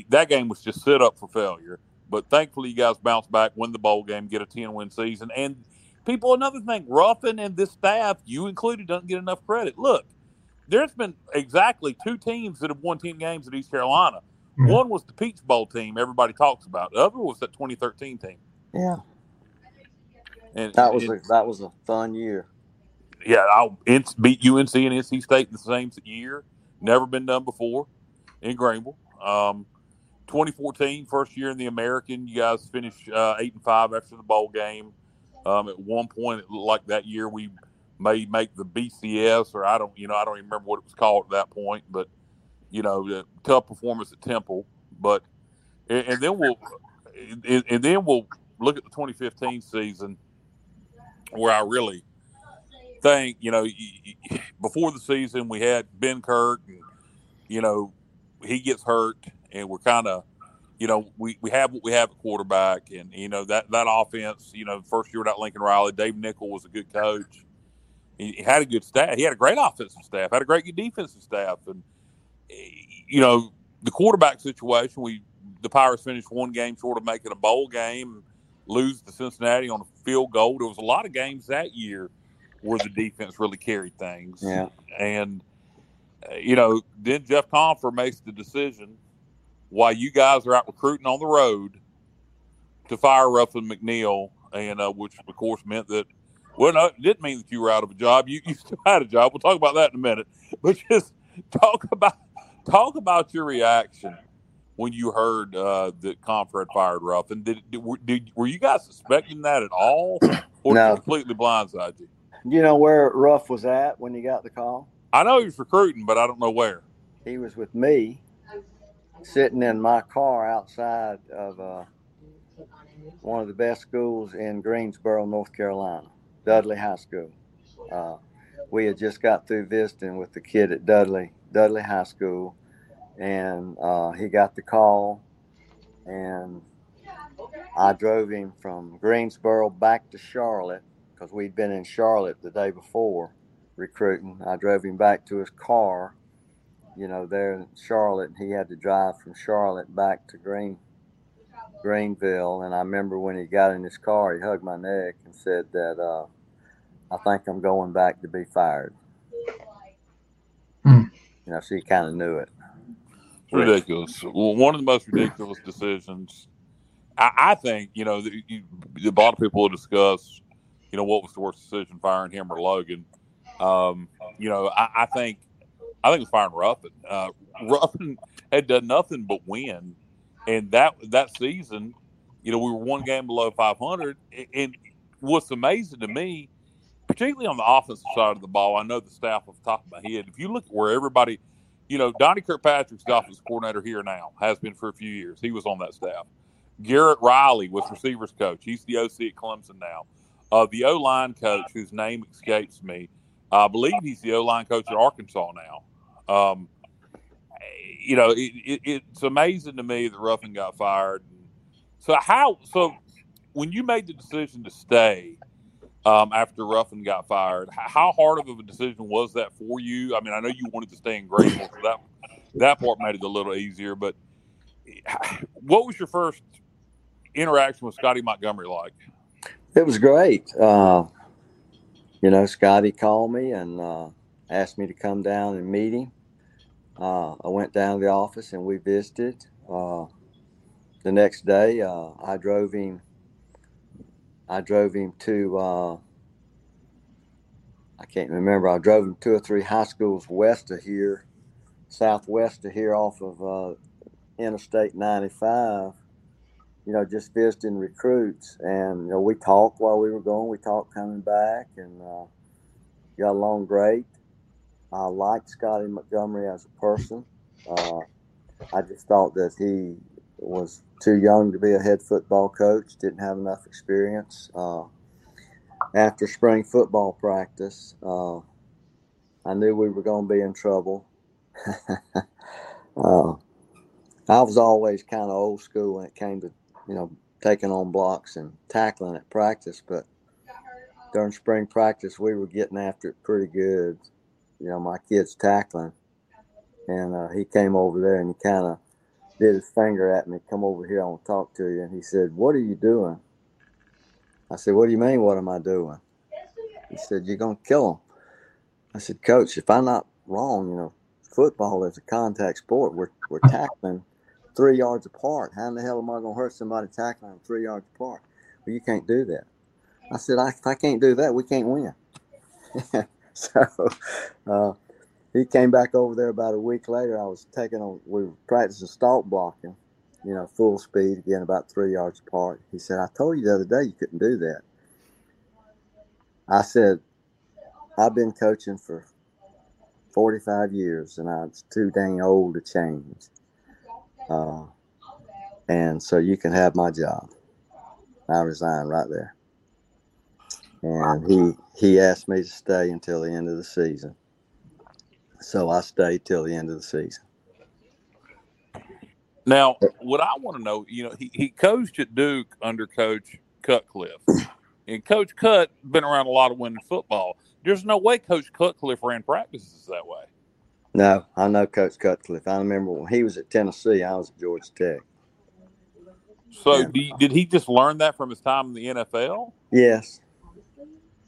A: That game was just set up for failure. But thankfully, you guys bounced back, win the bowl game, get a 10 win season. And people, another thing, Ruffin and this staff, you included, doesn't get enough credit. Look, there's been exactly two teams that have won 10 games at East Carolina.
B: Mhm.
A: One was the Peach Bowl team everybody talks about. The other was that 2013 team.
C: Yeah,
A: And
C: that was
A: and-
C: a, that was a fun year.
A: yeah, I'll beat UNC and NC State in the same year. Never been done before in Greenville. Um, 2014, first year in the American, you guys finished uh, eight and five after the bowl game. Um, at one point, like that year we may make the BCS, or I don't, you know, I don't even remember what it was called at that point. But you know, tough performance at Temple. But and, and then we'll and, and then we'll look at the 2015 season where I really think, you know, before the season we had Benkert, and, you know, he gets hurt, and we're kind of, you know, we, we have what we have at quarterback, and you know that that offense, you know, first year without Lincoln Riley, Dave Nichol was a good coach. He, had a good staff. He had a great offensive staff. Had a great defensive staff, and eh, you know the quarterback situation. We the Pirates finished one game short of making a bowl game, lose to Cincinnati on a field goal. There was a lot of games that year where the defense really carried things.
C: Yeah.
A: And, you know, then Jeff Compher makes the decision while you guys are out recruiting on the road to fire Ruffin McNeill, and uh, which, of course, meant that, well, no, it didn't mean that you were out of a job. You, you *laughs* still had a job. We'll talk about that in a minute. But just *laughs* talk about talk about your reaction when you heard uh, that Compher had fired Ruffin. Did, did, were, did were you guys suspecting that at all, or
C: No.
A: completely blindsided you?
C: You know where Ruff was at when he got the call?
A: I know he was recruiting, but I don't know where.
C: He was with me, sitting in my car outside of uh, one of the best schools in Greensboro, North Carolina, Dudley High School. Uh, we had just got through visiting with the kid at Dudley, Dudley High School, and uh, he got the call, and I drove him from Greensboro back to Charlotte because we'd been in Charlotte the day before recruiting. I drove him back to his car, you know, there in Charlotte. He had to drive from Charlotte back to Green Greenville. And I remember when he got in his car, he hugged my neck and said that uh, I think I'm going back to be fired.
B: Hmm.
C: You know, so he kind of knew it.
A: It's ridiculous. Well, one of the most ridiculous decisions. I, I think you know the, you, a lot of people will discuss. You know what was the worst decision, firing him or Logan? Um, you know, I, I think I think it was firing Ruffin. Uh, *laughs* Ruffin had done nothing but win, and that that season, you know, we were one game below 500. And what's amazing to me, particularly on the offensive side of the ball, I know the staff off the top of my head. If you look at where everybody you know, Donnie Kirkpatrick's the offensive coordinator here now, has been for a few years. He was on that staff. Garrett Riley was receivers coach. He's the OC at Clemson now. Uh, the O line coach, whose name escapes me, I believe he's the O line coach at Arkansas now. Um, you know, it, it, it's amazing to me that Ruffin got fired. So how? So when you made the decision to stay, um, after Ruffin got fired. How hard of a decision was that for you? I mean, I know you wanted to stay in Greenville, so that that part made it a little easier. But what was your first interaction with Scotty Montgomery like?
C: It was great. Uh, you know, Scotty called me and uh, asked me to come down and meet him. Uh, I went down to the office and we visited. Uh, the next day, uh, I drove him. I drove him to. Uh, I can't remember. I drove him two or three high schools west of here, southwest of here, off of Interstate 95 you know, just visiting recruits. And, you know, we talked while we were going. We talked coming back and uh, got along great. I liked Scotty Montgomery as a person. Uh, I just thought that he was too young to be a head football coach, didn't have enough experience. Uh, after spring football practice, uh, I knew we were going to be in trouble. *laughs* Uh, I was always kind of old school when it came to you know, taking on blocks and tackling at practice. But during spring practice, we were getting after it pretty good. You know, my kid's tackling, and uh, he came over there and he kind of did his finger at me, "Come over here, I want to talk to you." And he said, "What are you doing?" I said, "What do you mean? What am I doing?" He said, "You're gonna kill him." I said, "Coach, if I'm not wrong, you know, football is a contact sport. We're we're tackling." Three yards apart. How in the hell am I going to hurt somebody tackling them three yards apart? Well, you can't do that. I said, I, I can't do that, we can't win. *laughs* so uh, he came back over there about a week later. I was taking on, we were practicing stalk blocking, you know, full speed, again, about three yards apart. He said, I told you the other day you couldn't do that. I said, I've been coaching for 45 years and I'm too dang old to change. Uh, and so you can have my job. I resigned right there. And he he asked me to stay until the end of the season. So I stayed till the end of the season.
A: Now, what I want to know, you know, he, he coached at Duke under Coach Cutcliffe. And Coach Cut been around a lot of winning football. There's no way Coach Cutcliffe ran practices that way.
C: No, I know Coach Cutcliffe. I remember when he was at Tennessee, I was at Georgia Tech.
A: So, yeah. did he just learn that from his time in the NFL?
C: Yes.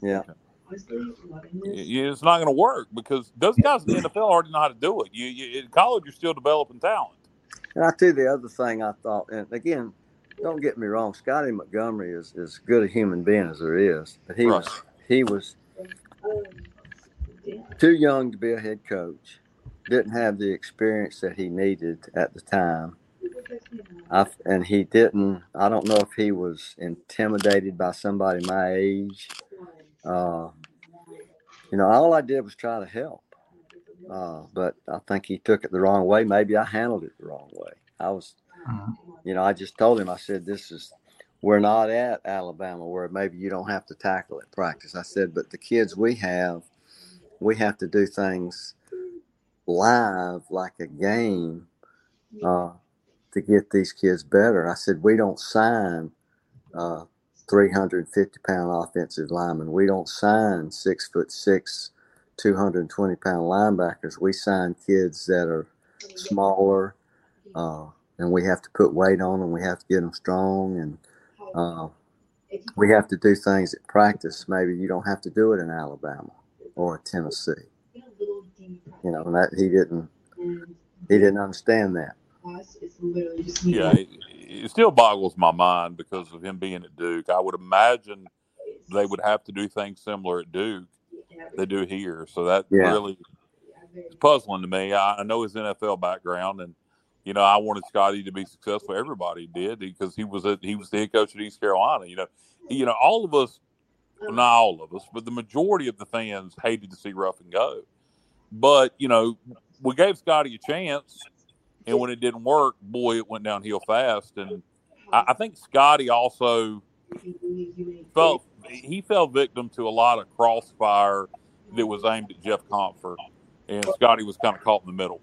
C: Yeah.
A: It's not going to work because those guys in the NFL already know how to do it. You, you in college, you're still developing talent.
C: And I tell you the other thing I thought, and again, don't get me wrong, Scotty Montgomery is as good a human being as there is, but he right. was he was too young to be a head coach didn't have the experience that he needed at the time. I, and he didn't, I don't know if he was intimidated by somebody my age. Uh, you know, all I did was try to help. Uh, but I think he took it the wrong way. Maybe I handled it the wrong way. I was, uh-huh. you know, I just told him, I said, this is, we're not at Alabama where maybe you don't have to tackle at practice. I said, but the kids we have, we have to do things live like a game uh, to get these kids better. I said, we don't sign uh, 350 pound offensive linemen. We don't sign six foot six, 220 pound linebackers. We sign kids that are smaller, uh, and we have to put weight on them. We have to get them strong, and uh, we have to do things at practice. Maybe you don't have to do it in Alabama or Tennessee you know, and that he didn't he didn't understand that.
A: Yeah, it, it still boggles my mind because of him being at Duke. I would imagine they would have to do things similar at Duke they do here. So that yeah. really is puzzling to me. I, I, know his NFL background, and you know I wanted Scotty to be successful. Everybody did because he was a, he was the head coach at East Carolina. You know, you know all of us, not all of us, but the majority of the fans hated to see Ruffin go. But you know, we gave Scotty a chance, and when it didn't work, boy, it went downhill fast. And I, I think Scotty also felt he fell victim to a lot of crossfire that was aimed at Jeff Compher, and Scotty was kind of caught in the middle.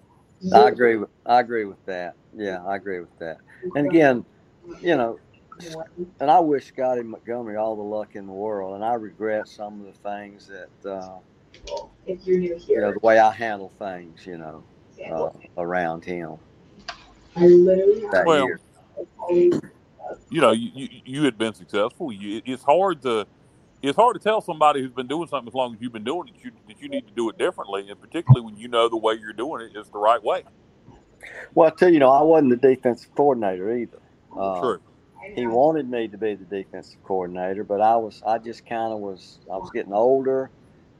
C: I agree with I agree with that. Yeah, I agree with that. And again, you know, and I wish Scotty Montgomery all the luck in the world, and I regret some of the things that uh,
D: if you're new
C: you know
D: here.
C: the way I handle things, you know, uh, around him
D: I literally have
A: Well,
C: year.
A: you know, you, you, you had been successful. You, it's hard to it's hard to tell somebody who's been doing something as long as you've been doing it that you, that you need to do it differently, and particularly when you know the way you're doing it is the right way.
C: Well, too, you know, I wasn't the defensive coordinator either. Uh,
A: True.
C: he wanted me to be the defensive coordinator, but I was I just kind of was I was getting older,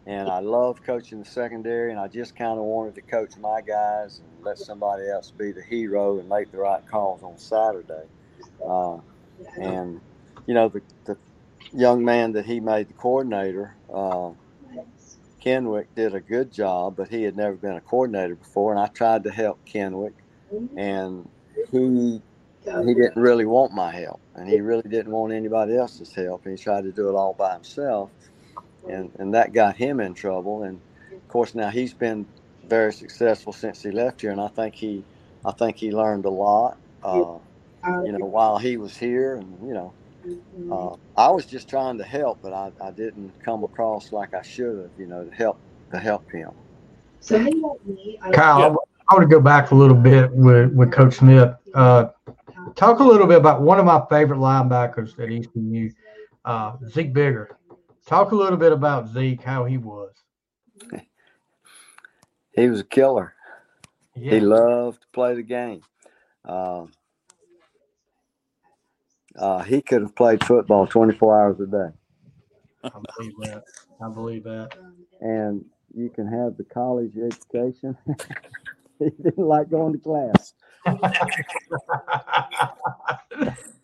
C: and I loved coaching the secondary, and I just kind of wanted to coach my guys and let somebody else be the hero and make the right calls on Saturday. Uh, and you know the the young man that he made the coordinator, uh, Kenwick, did a good job, but he had never been a coordinator before, and I tried to help Kenwick, and he he didn't really want my help, and he really didn't want anybody else's help, and he tried to do it all by himself, and and that got him in trouble. And of course, now he's been very successful since he left here, and I think he I think he learned a lot, uh, you know, while he was here, and you know. Uh, I was just trying to help, but I, I didn't come across like I should have, you know, to help to help him.
D: So how you me? I
B: Kyle, I want to go back a little bit with, with Coach Smith. Uh, talk a little bit about one of my favorite linebackers at ECU, uh, Zeke Bigger. Talk a little bit about Zeke, how he was.
C: He was a killer.
B: Yeah.
C: He loved to play the game. Um, uh, he could have played football 24 hours a day.
B: I believe that. I believe that.
C: And you can have the college education. *laughs* he didn't like going to class. *laughs*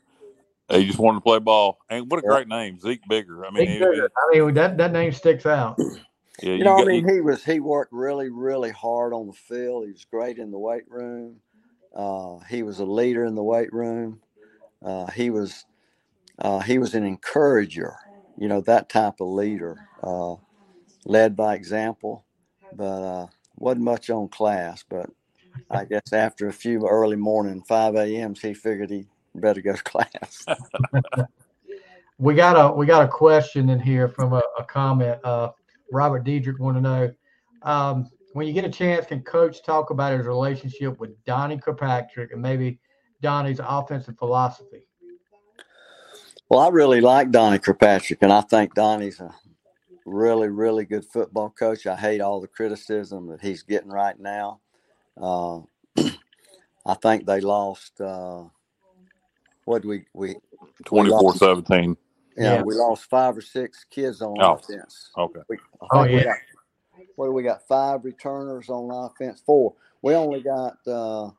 A: He just wanted to play ball, and what a
C: Yeah.
A: great name, Zeke Bigger. I mean,
B: Zeke
A: he-
B: Bigger. I mean, that, that name sticks out. *clears throat*
A: yeah,
C: You know, I
A: got-
C: mean, he was he worked really, really hard on the field. He was great in the weight room. Uh, he was a leader in the weight room. Uh, he was uh, he was an encourager. You know, that type of leader, uh, led by example. But uh, wasn't much on class. But I guess after a few early morning five a.m.s, he figured he better go to class. *laughs*
B: We got a we got a question in here from a, a comment. Uh, Robert Diedrich want to know um, when you get a chance, can Coach talk about his relationship with Donnie Kirkpatrick and maybe Donnie's offensive philosophy?
C: Well, I really like Donnie Kirkpatrick, and I think Donnie's a really, really good football coach. I hate all the criticism that he's getting right now. Uh, *clears throat* I think they lost. Uh, what did we we
A: 24-17.
C: yeah,
B: Yeah.
C: we lost five or six kids on
A: Oh.
C: offense.
A: Okay.
C: We,
B: Oh,
C: we
B: yeah.
C: got- what do we got? Five returners on offense. Four. We only got. Uh, I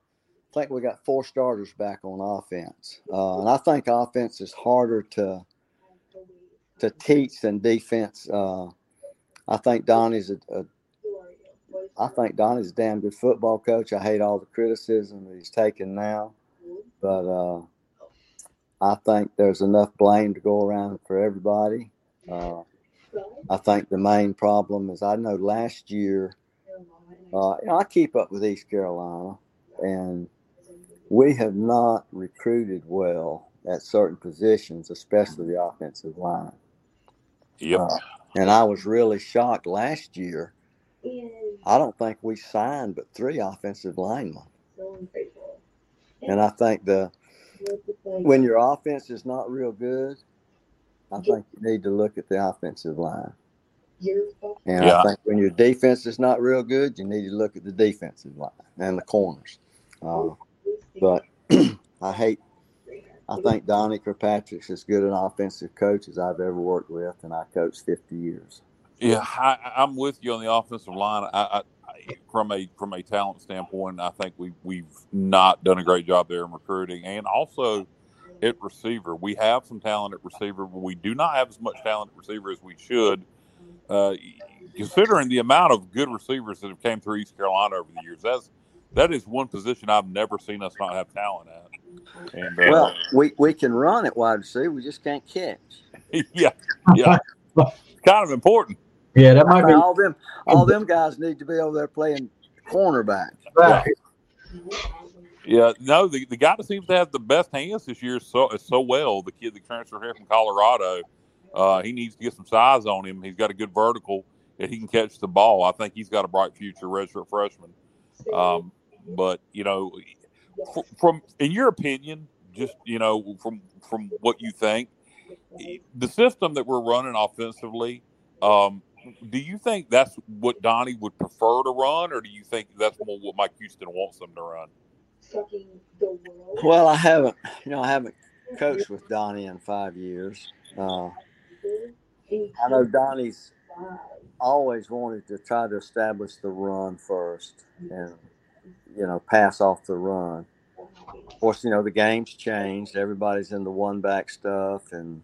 C: think we got four starters back on offense, uh, and I think offense is harder to to teach than defense. Uh, I think Donnie's a, a I think Donnie's a damn good football coach. I hate all the criticism that he's taking now, but uh, I think there's enough blame to go around for everybody. Uh, I think the main problem is I know last year, uh, you know, I keep up with East Carolina, and we have not recruited well at certain positions, especially the offensive line.
A: Yep.
C: Uh, and I was really shocked last year. I don't think we signed but three offensive linemen. And I think the when your offense is not real good, I think you need to look at the offensive line. And
A: Yeah.
C: I think when your defense is not real good, you need to look at the defensive line and the corners. Uh, but *clears throat* I hate. I think Donnie Kirkpatrick's as good an offensive coach as I've ever worked with, and I coached 50 years.
A: Yeah, I, I'm with you on the offensive line. I, I, I, from a from a talent standpoint, I think we we've not done a great job there in recruiting, and also at receiver, we have some talent at receiver, but we do not have as much talent at receiver as we should. Uh, considering the amount of good receivers that have came through East Carolina over the years, that's that is one position I've never seen us not have talent at. And uh,
C: Well, we, we can run at wide receiver, we just can't catch. *laughs*
A: yeah, yeah, kind of important.
B: Yeah, that might be
C: all them all them guys need to be over there playing cornerback.
B: right.
A: Yeah, no, the, the guy that seems to have the best hands this year so so well. The kid that transferred here from Colorado, uh, he needs to get some size on him. He's got a good vertical and he can catch the ball. I think he's got a bright future, redshirt freshman. Um, but you know, f- from in your opinion, just you know, from from what you think, the system that we're running offensively, um, do you think that's what Donnie would prefer to run, or do you think that's more what Mike Houston wants them to run?
D: Sucking the world.
C: Well, I haven't, you know, I haven't coached with Donnie in five years. Uh, I know Donnie's always wanted to try to establish the run first and, you know, pass off the run. Of course, you know, the game's changed. Everybody's in the one back stuff and,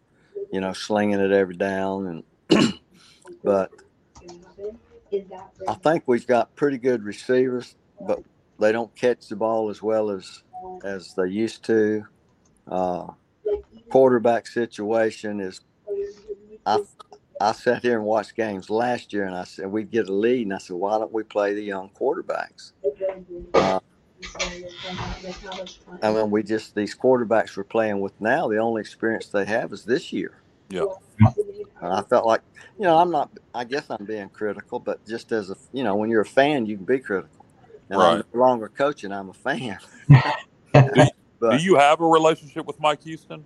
C: you know, slinging it every down. And, but I think we've got pretty good receivers, but they don't catch the ball as well as, as they used to. Uh, quarterback situation is I I sat here and watched games last year, and I said we'd get a lead, and I said, why don't we play the young quarterbacks? Uh, I mean, we just these quarterbacks we're playing with now. The only experience they have is this year.
A: Yeah.
C: And I felt like, you know, I'm not. I guess I'm being critical, but just as a, you know, when you're a fan, you can be critical. Now, I'm no longer coaching. I'm a fan. *laughs*
A: Do
C: but
A: you have a relationship with Mike Houston?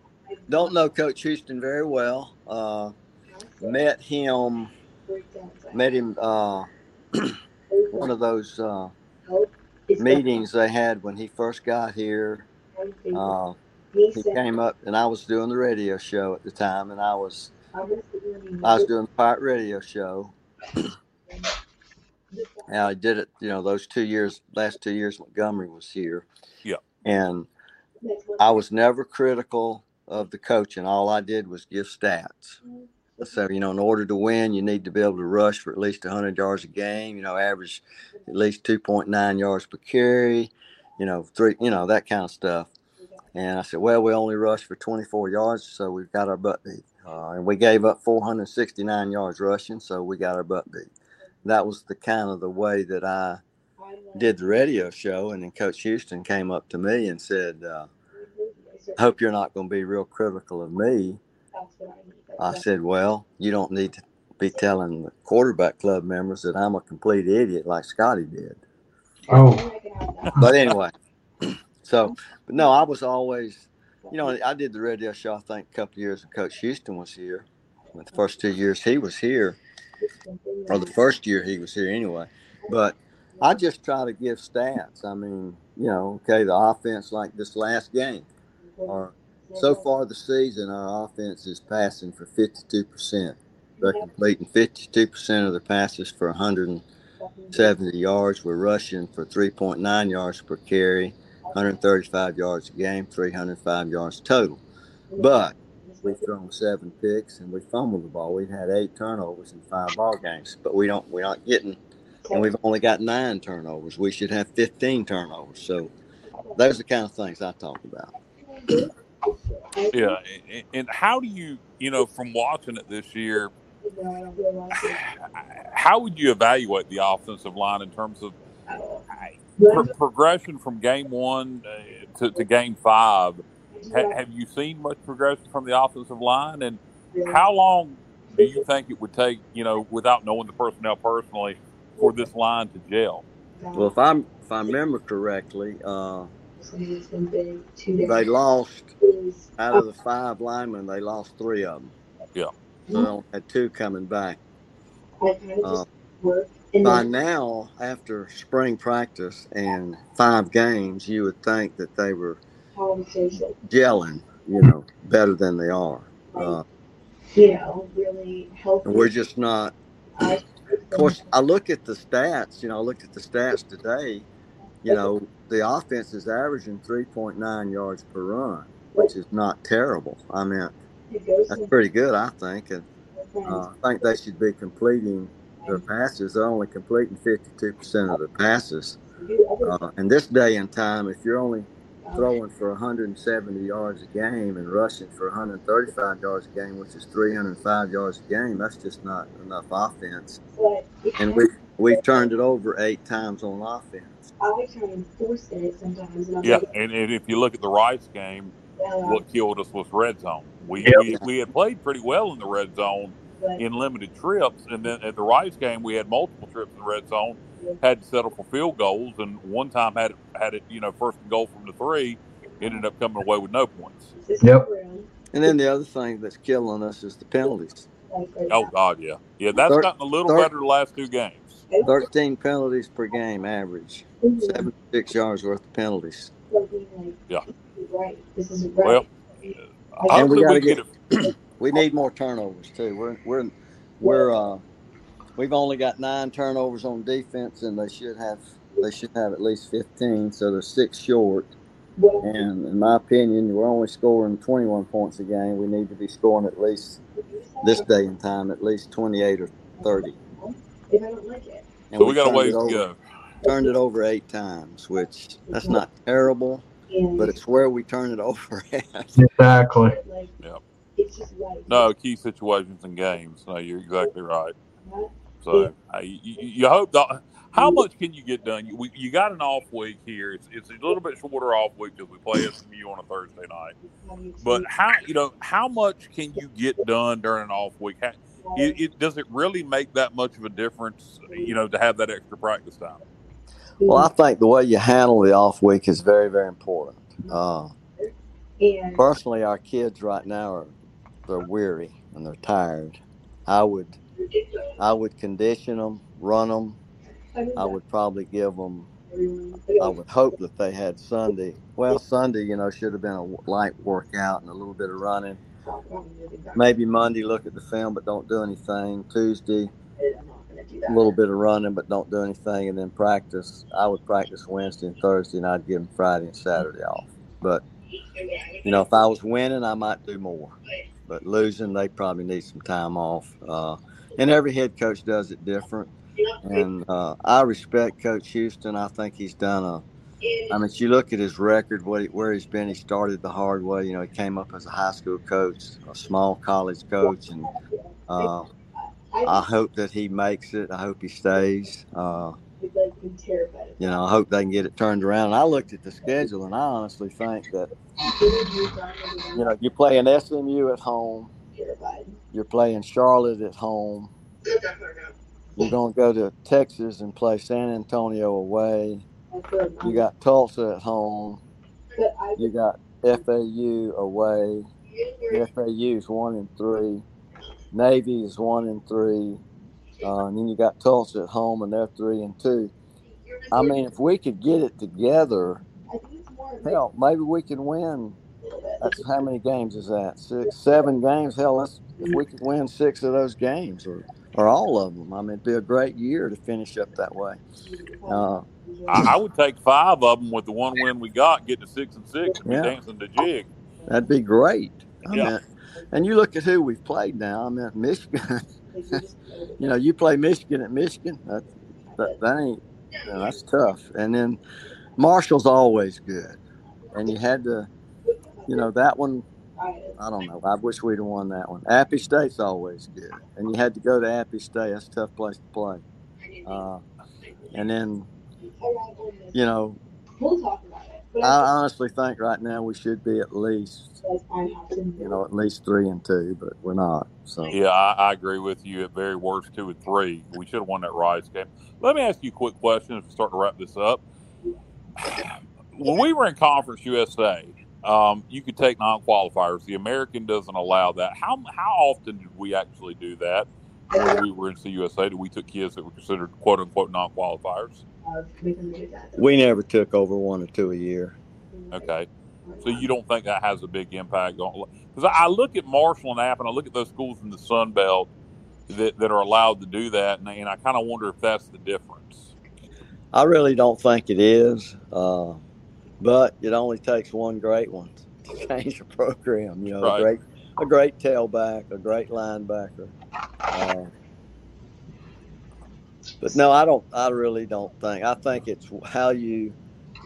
C: don't know Coach Houston very well. Uh, met him. Met him. Uh, *clears throat* one of those uh, meetings they had when he first got here. Uh, he came up, and I was doing the radio show at the time, and I was I was doing the pirate radio show. And I did it, you know, those two years, last two years Montgomery was here.
A: Yeah.
C: And I was never critical of the coaching. All I did was give stats. So, you know, in order to win, you need to be able to rush for at least 100 yards a game, you know, average at least 2.9 yards per carry, you know, three, you know, that kind of stuff. And I said, well, we only rushed for 24 yards, so we've got our butt beat. Uh, and we gave up 469 yards rushing, so we got our butt beat. That was the kind of the way that I did the radio show. And then Coach Houston came up to me and said, uh, hope you're not going to be real critical of me. I said, well, you don't need to be telling the quarterback club members that I'm a complete idiot like Scotty did.
B: Oh,
C: But anyway, *clears throat* so, but no, I was always, you know, I did the radio show, I think, a couple years when Coach Houston was here. The first two years he was here, or the first year he was here anyway. But I just try to give stats. I mean, you know, okay, the offense like this last game, or so far the season, our offense is passing for 52%. They're completing 52% of their passes for 170 yards. We're rushing for 3.9 yards per carry, 135 yards a game, 305 yards total. But we've thrown seven picks and we fumbled the ball. We've had eight turnovers in five ball games, but we don't. We're not getting, and we've only got nine turnovers. We should have 15 turnovers. So those are the kind of things I talk about.
A: Yeah. And, and how do you, you know, from watching it this year, *sighs* how would you evaluate the offensive line in terms of pro- progression from game one uh, to, to game five? Ha- have you seen much progression from the offensive line? And how long do you think it would take, you know, without knowing the personnel personally, for this line to gel?
C: Well, if I'm if I remember correctly, uh,
D: they
C: they lost out of the five linemen. They lost three of them.
A: Yeah.
C: So they only had two coming back. Uh, by now, after spring practice and five games, you would think that they were gelling, you know, better than they are. Uh,
D: you know, really help.
C: and we're just not. Of course, I look at the stats. You know, I looked at the stats today. You know, the offense is averaging 3.9 yards per run, which is not terrible. I mean, that's pretty good, I think. And uh, I think they should be completing their passes. They're only completing 52% of their passes. Uh, in this day and time, if you're only throwing for 170 yards a game and rushing for 135 yards a game, which is 305 yards a game, that's just not enough offense. And we we've turned it over eight times on offense.
D: I try and force it sometimes. And
A: Yeah, and, and if you look at the Rice game, what killed us was red zone. We,
B: Yep.
A: we we had played pretty well in the red zone
D: but
A: in limited trips, and then at the Rice game we had multiple trips in the red zone, had to settle for field goals, and one time had it had it you know first and goal from the three, ended up coming away with no points.
B: Yep.
C: And then the other thing that's killing us is the penalties.
A: Oh. God, yeah, yeah, that's
C: Thir-
A: gotten a little
C: thir-
A: better the last two games.
C: 13 penalties per game average,
D: Mhm.
C: 76 yards worth of penalties.
D: Like, being like,
A: Yeah.
D: Right. This isn't right.
A: Well,
C: And
A: Hopefully
C: we
A: we
C: gotta
A: get
C: get
A: it. *clears throat*
C: We need more turnovers too. We're we're we're uh we've only got nine turnovers on defense, and they should have they should have at least 15. So they're six short. And in my opinion, we're only scoring 21 points a game. We need to be scoring at least this day and time at least 28 or 30.
D: If I don't like it.
C: And
A: So we got a
C: turned
A: ways to go.
C: Turned it over eight times, which that's not terrible, but it's where we turn it *laughs* over at.
B: Exactly.
A: Yep.
D: It's just life.
A: No key situations and games. No, you're exactly right. So uh, you, you you hope that. How much can you get done? You, we, you got an off week here. It's, it's a little bit shorter off week because we play SMU on a Thursday night. But how you know how much can you get done during an off week? How, it, it does it really make that much of a difference? You know, to have that extra practice time.
C: Well, I think the way you handle the off week is very, very important. Uh, personally, our kids right now are they're weary and they're tired. I would I would condition them, run them. I would probably give them. I would hope that they had Sunday. Well, Sunday, you know, should have been a light workout and a little bit of running. Maybe Monday, look at the film, but don't do anything. Tuesday, a little bit of running, but don't do anything, and then practice. I would practice Wednesday and Thursday, and I'd give them Friday and Saturday off. But you know, if I was winning, I might do more. But losing, they probably need some time off. Uh, and every head coach does it different. And uh, I respect Coach Houston. I think he's done a. I mean, if you look at his record, what he, where he's been. He started the hard way. You know, he came up as a high school coach, a small college coach, and uh, I hope that he makes it. I hope he stays. Uh, you know, I hope they can get it turned around. And I looked at the schedule, and I honestly think that you know you're playing SMU at home, you're playing Charlotte at home, you're going to go to Texas and play San Antonio away. You got Tulsa at home. You got FAU away. FAU is one and three. Navy is one and three. Uh, and then you got Tulsa at home, and they're three and two. I mean, if we could get it together, hell, maybe we can win. That's how many games is that? Six, seven games. Hell, that's if we could win six of those games, or or all of them. I mean, it'd be a great year to finish up that way. Uh,
A: I, I would take five of them with the one win we got, get to six and six, and be dancing the jig.
C: that'd be great. I
A: Yeah.
C: mean, and you look at who we've played now. I mean, Michigan. *laughs* *laughs* you know, you play Michigan at Michigan. That that, that ain't. You know, that's tough. And then Marshall's always good. And you had to, you know, that one. I don't know. I wish we'd have won that one. Appy State's always good, and you had to go to Appy State. That's a tough place to play. Uh, and then, you know, I honestly think right now we should be at least, you know, at least three and two, but we're not. So
A: Yeah, I, I agree with you. At very worst, two and three. We should have won that Rice game. Let me ask you a quick question as we start to wrap this up. *sighs* When we were in Conference USA, um, you could take non-qualifiers. The American doesn't allow that. How how often did we actually do that when we were in CUSA? that we took kids that were considered quote unquote non-qualifiers?
C: we never took over one or two a year.
A: Okay, so you don't think that has a big impact on? Because I look at Marshall and App, and I look at those schools in the Sun Belt that, that are allowed to do that, and, and I kind of wonder if that's the difference.
C: I really don't think it is, uh, but it only takes one great one to *laughs* change a program. You know,
A: Right.
C: a great, a great tailback, a great linebacker. Uh, but no, I don't. I really don't think. I think it's how you,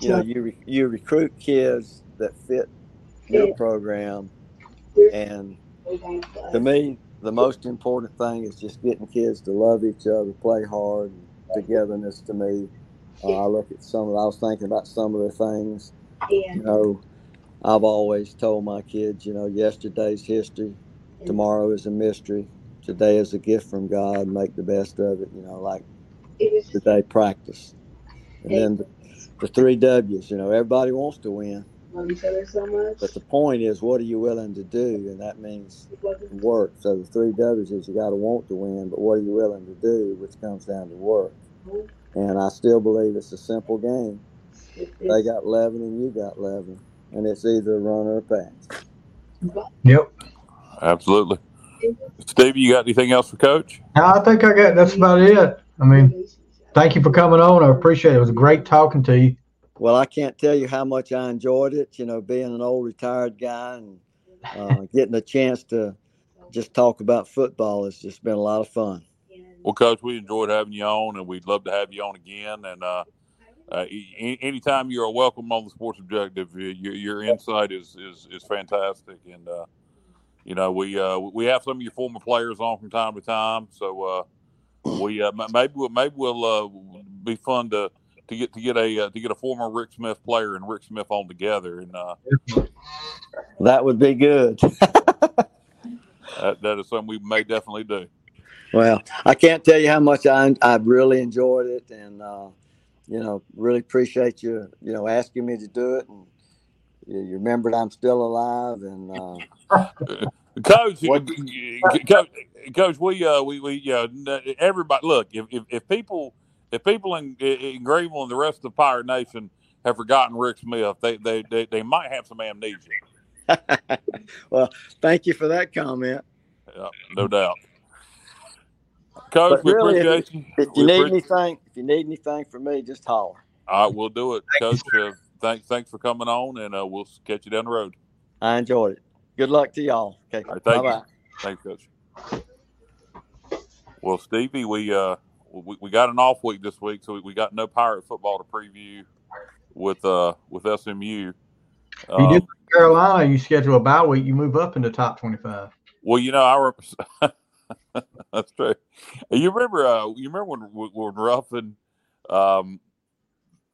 C: you know, you re, you recruit kids that fit your program, and to me, the most important thing is just getting kids to love each other, play hard, togetherness to me. Uh, I look at some of. I was thinking about some of the things. You know, I've always told my kids, you know, yesterday's history, tomorrow is a mystery. Today is a gift from God. Make the best of it. You know, like
D: it was
C: today practice, and then the, the three W's. You know, everybody wants to win,
D: love each other so much.
C: but the point is, what are you willing to do? And that means work. So the three W's is you got to want to win, but what are you willing to do, which comes down to work. Mm-hmm. And I still believe it's a simple game.
D: it-
C: They got 11 and you got 11, and it's either run or pass.
B: Yep.
A: Absolutely. Stevie, you got anything else for Coach?
B: No, I think I got that's about it. I mean, thank you for coming on. I appreciate it. It was great talking to you.
C: Well, I can't tell you how much I enjoyed it. You know, being an old retired guy and uh, *laughs* getting a chance to just talk about football has just been a lot of fun.
A: Well, Coach, we enjoyed having you on, and we'd love to have you on again. And uh, uh, a- anytime you're welcome on the Sports Objective, your, your insight is, is is fantastic. And uh, you know, we uh, we have some of your former players on from time to time, so uh, we uh, maybe we'll, maybe we'll uh, be fun to to get to get a uh, to get a former Rick Smith player and Rick Smith on together, and uh, *laughs*
C: That would be good. *laughs*
A: that, that is something we may definitely do.
C: Well, I can't tell you how much I I really enjoyed it, and uh, you know, really appreciate you, you know, asking me to do it, and you, you remembered I'm still alive, and uh, *laughs*
A: Coach,
C: What-
A: coach, coach, we uh, we we yeah, everybody. Look, if, if, if people if people in, in Greenville and the rest of the Pirate Nation have forgotten Rick Smith, they they they, they might have some amnesia. *laughs*
C: well, thank you for that comment.
A: Yeah, no doubt. Coach,
C: But
A: we
C: really,
A: appreciate you.
C: If
A: We
C: you need
A: appre-
C: anything, if you need anything from me, just holler.
A: All right, we'll do it, Coach. Uh, thanks, thanks for coming on, and uh, we'll catch you down the road.
C: I enjoyed it. Good luck to y'all. Okay,
A: All right, thank
C: bye
A: you.
C: bye.
A: Thanks, Coach. Well, Stevie, we uh we, we got an off week this week, so we, we got no pirate football to preview with uh with SMU.
B: You
A: Um,
B: did Carolina. You schedule a bye week. You move up in the top twenty-five.
A: well, you know, I re- *laughs* that's true. You remember? Uh, you remember when when Ruffin? Um,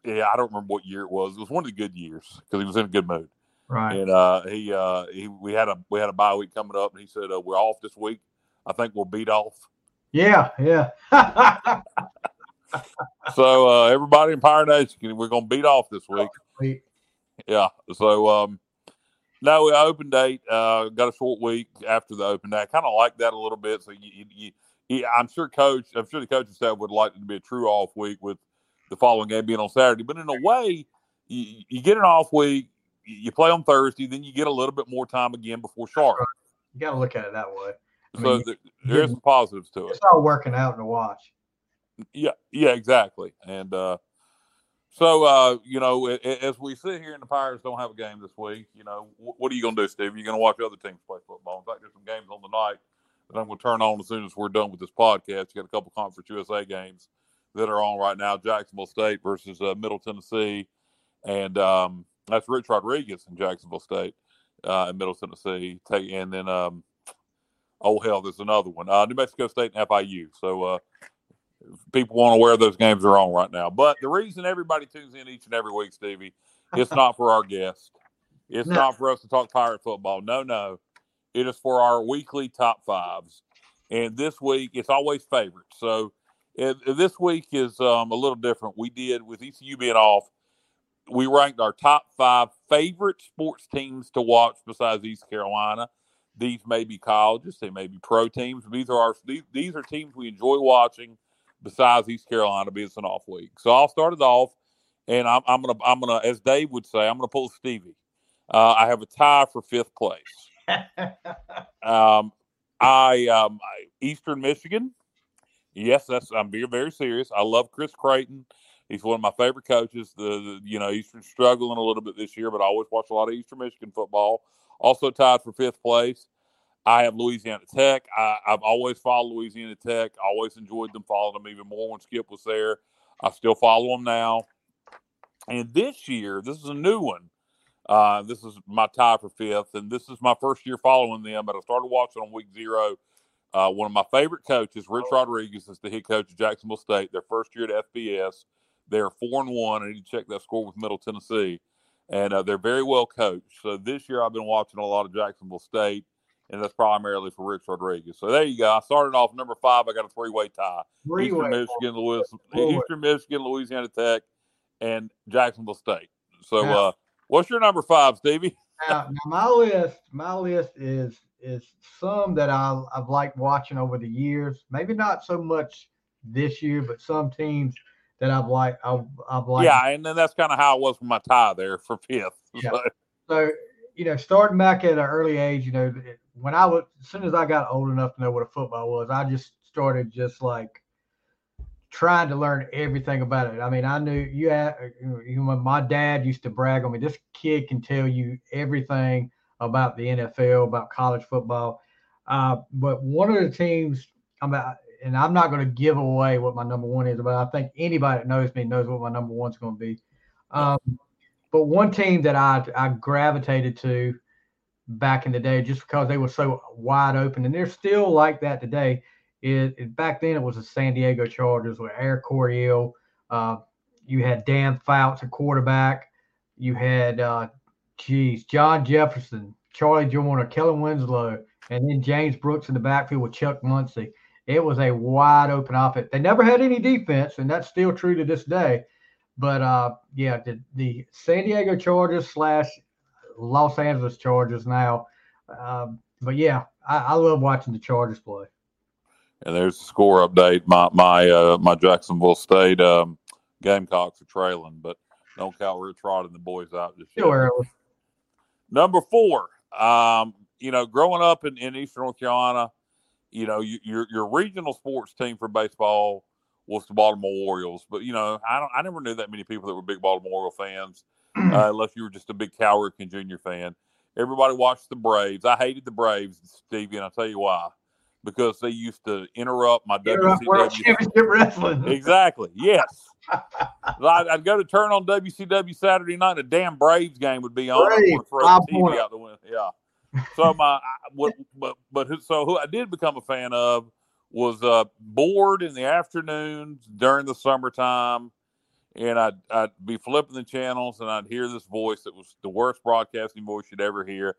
A: yeah, I don't remember what year it was. It was one of the good years because he was in a good mood.
B: Right.
A: And uh, he uh, he we had a we had a bye week coming up, and he said uh, we're off this week. I think we'll beat off.
B: Yeah. Yeah.
A: So uh, everybody in Pirate Nation, we're gonna beat off this week. *laughs* Yeah. So um, no, we open date. Uh, got a short week after the open day. I kind of like that a little bit. So you, you, you, you, I'm sure coach, I'm sure the coaching staff would like it to be a true off week with the following game being on Saturday. But in a way, you, you get an off week. You play on Thursday, then you get a little bit more time again before Charlotte.
B: you got to look at it that way. I
A: So
B: mean,
A: th- there's some positives to it.
B: It's all working out to watch.
A: Yeah, yeah, exactly. And uh, so, uh, you know, as we sit here and the Pirates don't have a game this week, you know, wh- what are you going to do, Steve? You're going to watch other teams play football. In fact, there's some games on the night that I'm going to turn on as soon as we're done with this podcast. You got a couple Conference USA games that are on right now: Jacksonville State versus uh, Middle Tennessee, and um, that's Rich Rodriguez in Jacksonville State uh, in Middle Tennessee. Take and then, um, oh hell, there's another one: uh, New Mexico State and FIU. So. Uh, people want to where those games are on right now. But the reason everybody tunes in each and every week, Stevie, it's *laughs* not for our guests. It's
B: No.
A: not for us to talk pirate football. No, no. It is for our weekly top fives. And this week, it's always favorites. So it, this week is um, a little different. We did, with ECU being off, we ranked our top five favorite sports teams to watch besides East Carolina. These may be colleges, they may be pro teams. These are our these, these are teams we enjoy watching besides East Carolina being an off week. So I'll start it off, and I'm, I'm gonna I'm gonna as Dave would say I'm gonna pull Stevie. Uh, I have a tie for fifth place. *laughs* Um, I um, Eastern Michigan. Yes, that's I'm being very serious. I love Chris Creighton. He's one of my favorite coaches. The, the you know Eastern's struggling a little bit this year, but I always watch a lot of Eastern Michigan football. Also tied for fifth place. I have Louisiana Tech. I, I've always followed Louisiana Tech. Always enjoyed them. Followed them even more when Skip was there. I still follow them now. And this year, this is a new one. Uh, this is my tie for fifth, and this is my first year following them. But I started watching on week zero. Uh, one of my favorite coaches, Rich Rodriguez, is the head coach of Jacksonville State. Their first year at FBS, they're four and one. I need to check that score with Middle Tennessee, and uh, they're very well coached. So this year, I've been watching a lot of Jacksonville State, and that's primarily for Rich Rodriguez. So there you go. I started off number five. I got a three-way tie:
B: Three-way.
A: Eastern Michigan, Louis,
B: Three-way.
A: Eastern Michigan, Louisiana Tech, and Jacksonville State. So,
B: Yeah.
A: uh, what's your number five, Stevie?
B: Now, now my list, my list is is some that I, I've liked watching over the years. Maybe not so much this year, but some teams that I've liked. I've, I've liked.
A: yeah, and then that's kind of how it was with my tie there for fifth.
B: Yeah. *laughs*
A: So,
B: So you know, starting back at an early age, you know, when I was as soon as I got old enough to know what a football was, I just started just like trying to learn everything about it. I mean, I knew you had, you know, my dad used to brag on me. This kid can tell you everything about the NFL, about college football. Uh, but one of the teams, I'm at, and I'm not going to give away what my number one is, but I think anybody that knows me knows what my number one's going to be. Um, but one team that I I gravitated to back in the day, just because they were so wide open, and they're still like that today. It, it back then it was the San Diego Chargers with Eric Coryell. Uh, you had Dan Fouts at quarterback. You had uh, geez, John Jefferson, Charlie Joiner, Kellen Winslow, and then James Brooks in the backfield with Chuck Muncie. It was a wide open offense. They never had any defense, and that's still true to this day. But uh, yeah, the, the San Diego Chargers slash Los Angeles Chargers now. Um, but yeah, I, I love watching the Chargers play.
A: and there's the score update. My my uh, my Jacksonville State um, Gamecocks are trailing, but don't count Rich Rod and the boys out just yet.
B: Early.
A: Number four, um, you know, growing up in, in Eastern North Carolina, you know, you, your your regional sports team for baseball was the Baltimore Orioles. But you know, I don't, I never knew that many people that were big Baltimore Oriole fans, uh, unless you were just a big Cal Ripken Jr. fan. Everybody watched the Braves. I hated the Braves, Stevie, and I'll tell you why. Because they used to interrupt my
B: Interrupt World
A: WCW
B: Championship Wrestling.
A: Exactly. Yes. *laughs* I'd, I'd go to turn on WCW Saturday night. A damn Braves game would be on.
B: Braves,
A: would throw
B: five
A: TV out the window. Yeah. So my, I, what, but but who, so who I did become a fan of was uh, bored in the afternoons during the summertime, and I'd I'd be flipping the channels and I'd hear this voice that was the worst broadcasting voice you'd ever hear.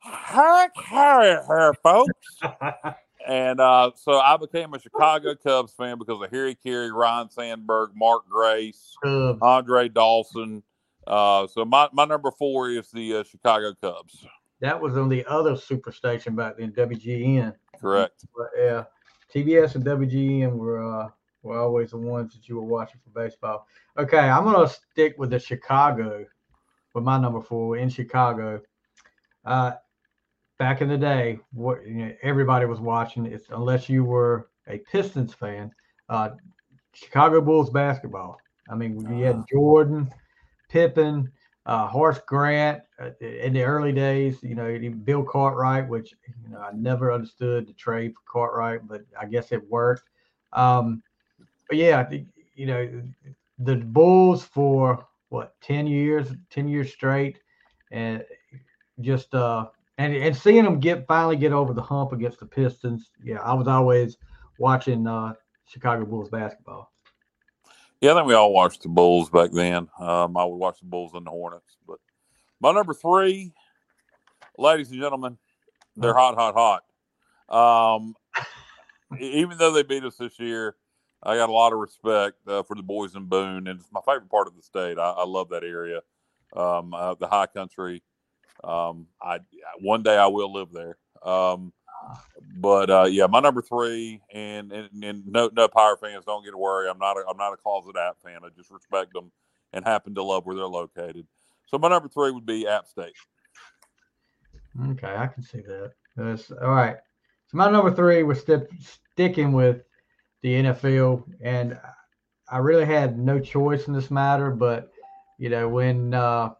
A: Harry, Harry, here, folks. And uh, so I became a Chicago Cubs fan because of Harry Caray, Ryne Sandberg, Mark Grace,
B: Cubs.
A: Andre Dawson. Uh, so my, my number four is the uh, Chicago Cubs.
B: That was on the other superstation back then, WGN.
A: Correct.
B: But yeah, TBS and WGN were uh, were always the ones that you were watching for baseball. Okay, I'm gonna stick with the Chicago with my number four in Chicago. Uh, back in the day, what you know, everybody was watching it unless you were a Pistons fan. Uh, Chicago Bulls basketball. I mean, you had Jordan, Pippen, uh, Horace Grant uh, in the early days. You know, Bill Cartwright, which you know I never understood the trade for Cartwright, but I guess it worked. Um, but yeah, you know, the Bulls for what ten years, ten years straight, and just uh, and and seeing them get finally get over the hump against the Pistons. Yeah, I was always watching uh, Chicago Bulls basketball.
A: Yeah, I think we all watched the Bulls back then. Um, I would watch the Bulls and the Hornets. But my number three, ladies and gentlemen, they're hot, hot, hot. Um, even though they beat us this year, I got a lot of respect uh, for the boys in Boone, and it's my favorite part of the state. I, I love that area, um, uh, the high country. Um, I one day I will live there. Um, but uh, yeah, my number three, and, and and no no Power fans, don't get worry. I'm not a, I'm not a closet App fan. I just respect them and happen to love where they're located. So my number three would be App State.
B: Okay, I can see that. That's all right. So my number three was sti- sticking with the NFL, and I really had no choice in this matter. But you know, when uh,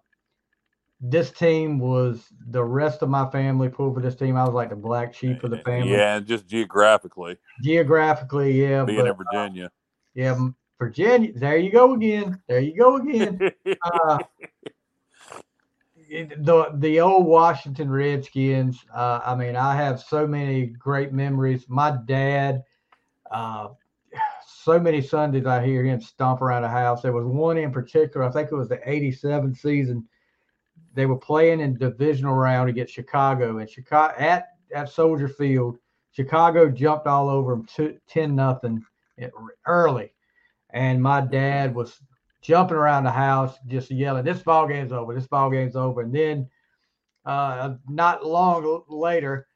B: this team was the rest of my family pulled for this team, I was like the black sheep of the family.
A: Yeah, just geographically
B: Geographically, yeah,
A: being
B: but
A: in Virginia.
B: yeah, Virginia. There you go again. There you go again. *laughs* uh, the the old Washington Redskins. Uh, I mean, I have so many great memories. My dad, uh, so many Sundays I hear him stomp around the house. There was one in particular. I think it was the '87 season. They were playing in divisional round against Chicago, and Chicago at at Soldier Field. Chicago jumped all over them, 10 nothing early, and my dad was jumping around the house, just yelling, "This ball game's over! This ball game's over!" And then, uh, not long later,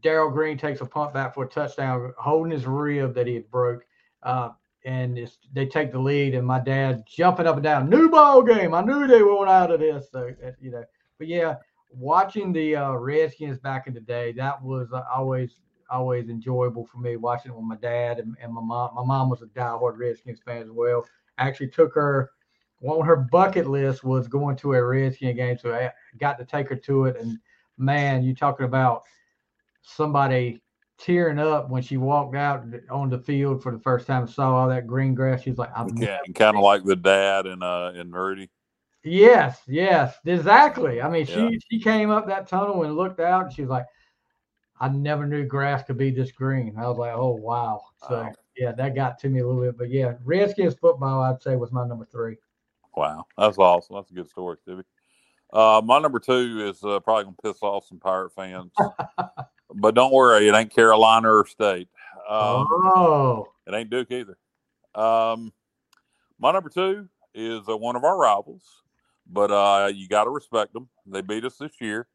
B: Darrell Green takes a punt back for a touchdown, holding his rib that he had broke, uh, and they take the lead. And my dad jumping up and down, new ball game. I knew they were out of this. So uh, you know, but yeah, watching the uh, Redskins back in the day, that was uh, always always enjoyable for me watching it with my dad and, and my mom. My mom was a diehard Redskins fan as well actually took her on her bucket list was going to a Redskin game, so I got to take her to it. And man, you talking about somebody tearing up when she walked out on the field for the first time, and saw all that green grass. She's like, I'm
A: Yeah, kind of like the dad and uh and Rudy.
B: Yes, yes, exactly. I mean,
A: Yeah.
B: she she came up that tunnel and looked out, and she was like, "I never knew grass could be this green." I was like, "Oh wow!" So
A: Wow.
B: yeah, that got to me a little bit. But yeah, Redskins football, I'd say, was my number three.
A: Wow, that's awesome. That's a good story, Stevie. Uh, my number two is uh, probably gonna piss off some Pirate fans, *laughs* but don't worry, it ain't Carolina or State. Um,
B: oh,
A: It ain't Duke either. Um, my number two is uh, one of our rivals, but uh, you got to respect them. They beat us this year,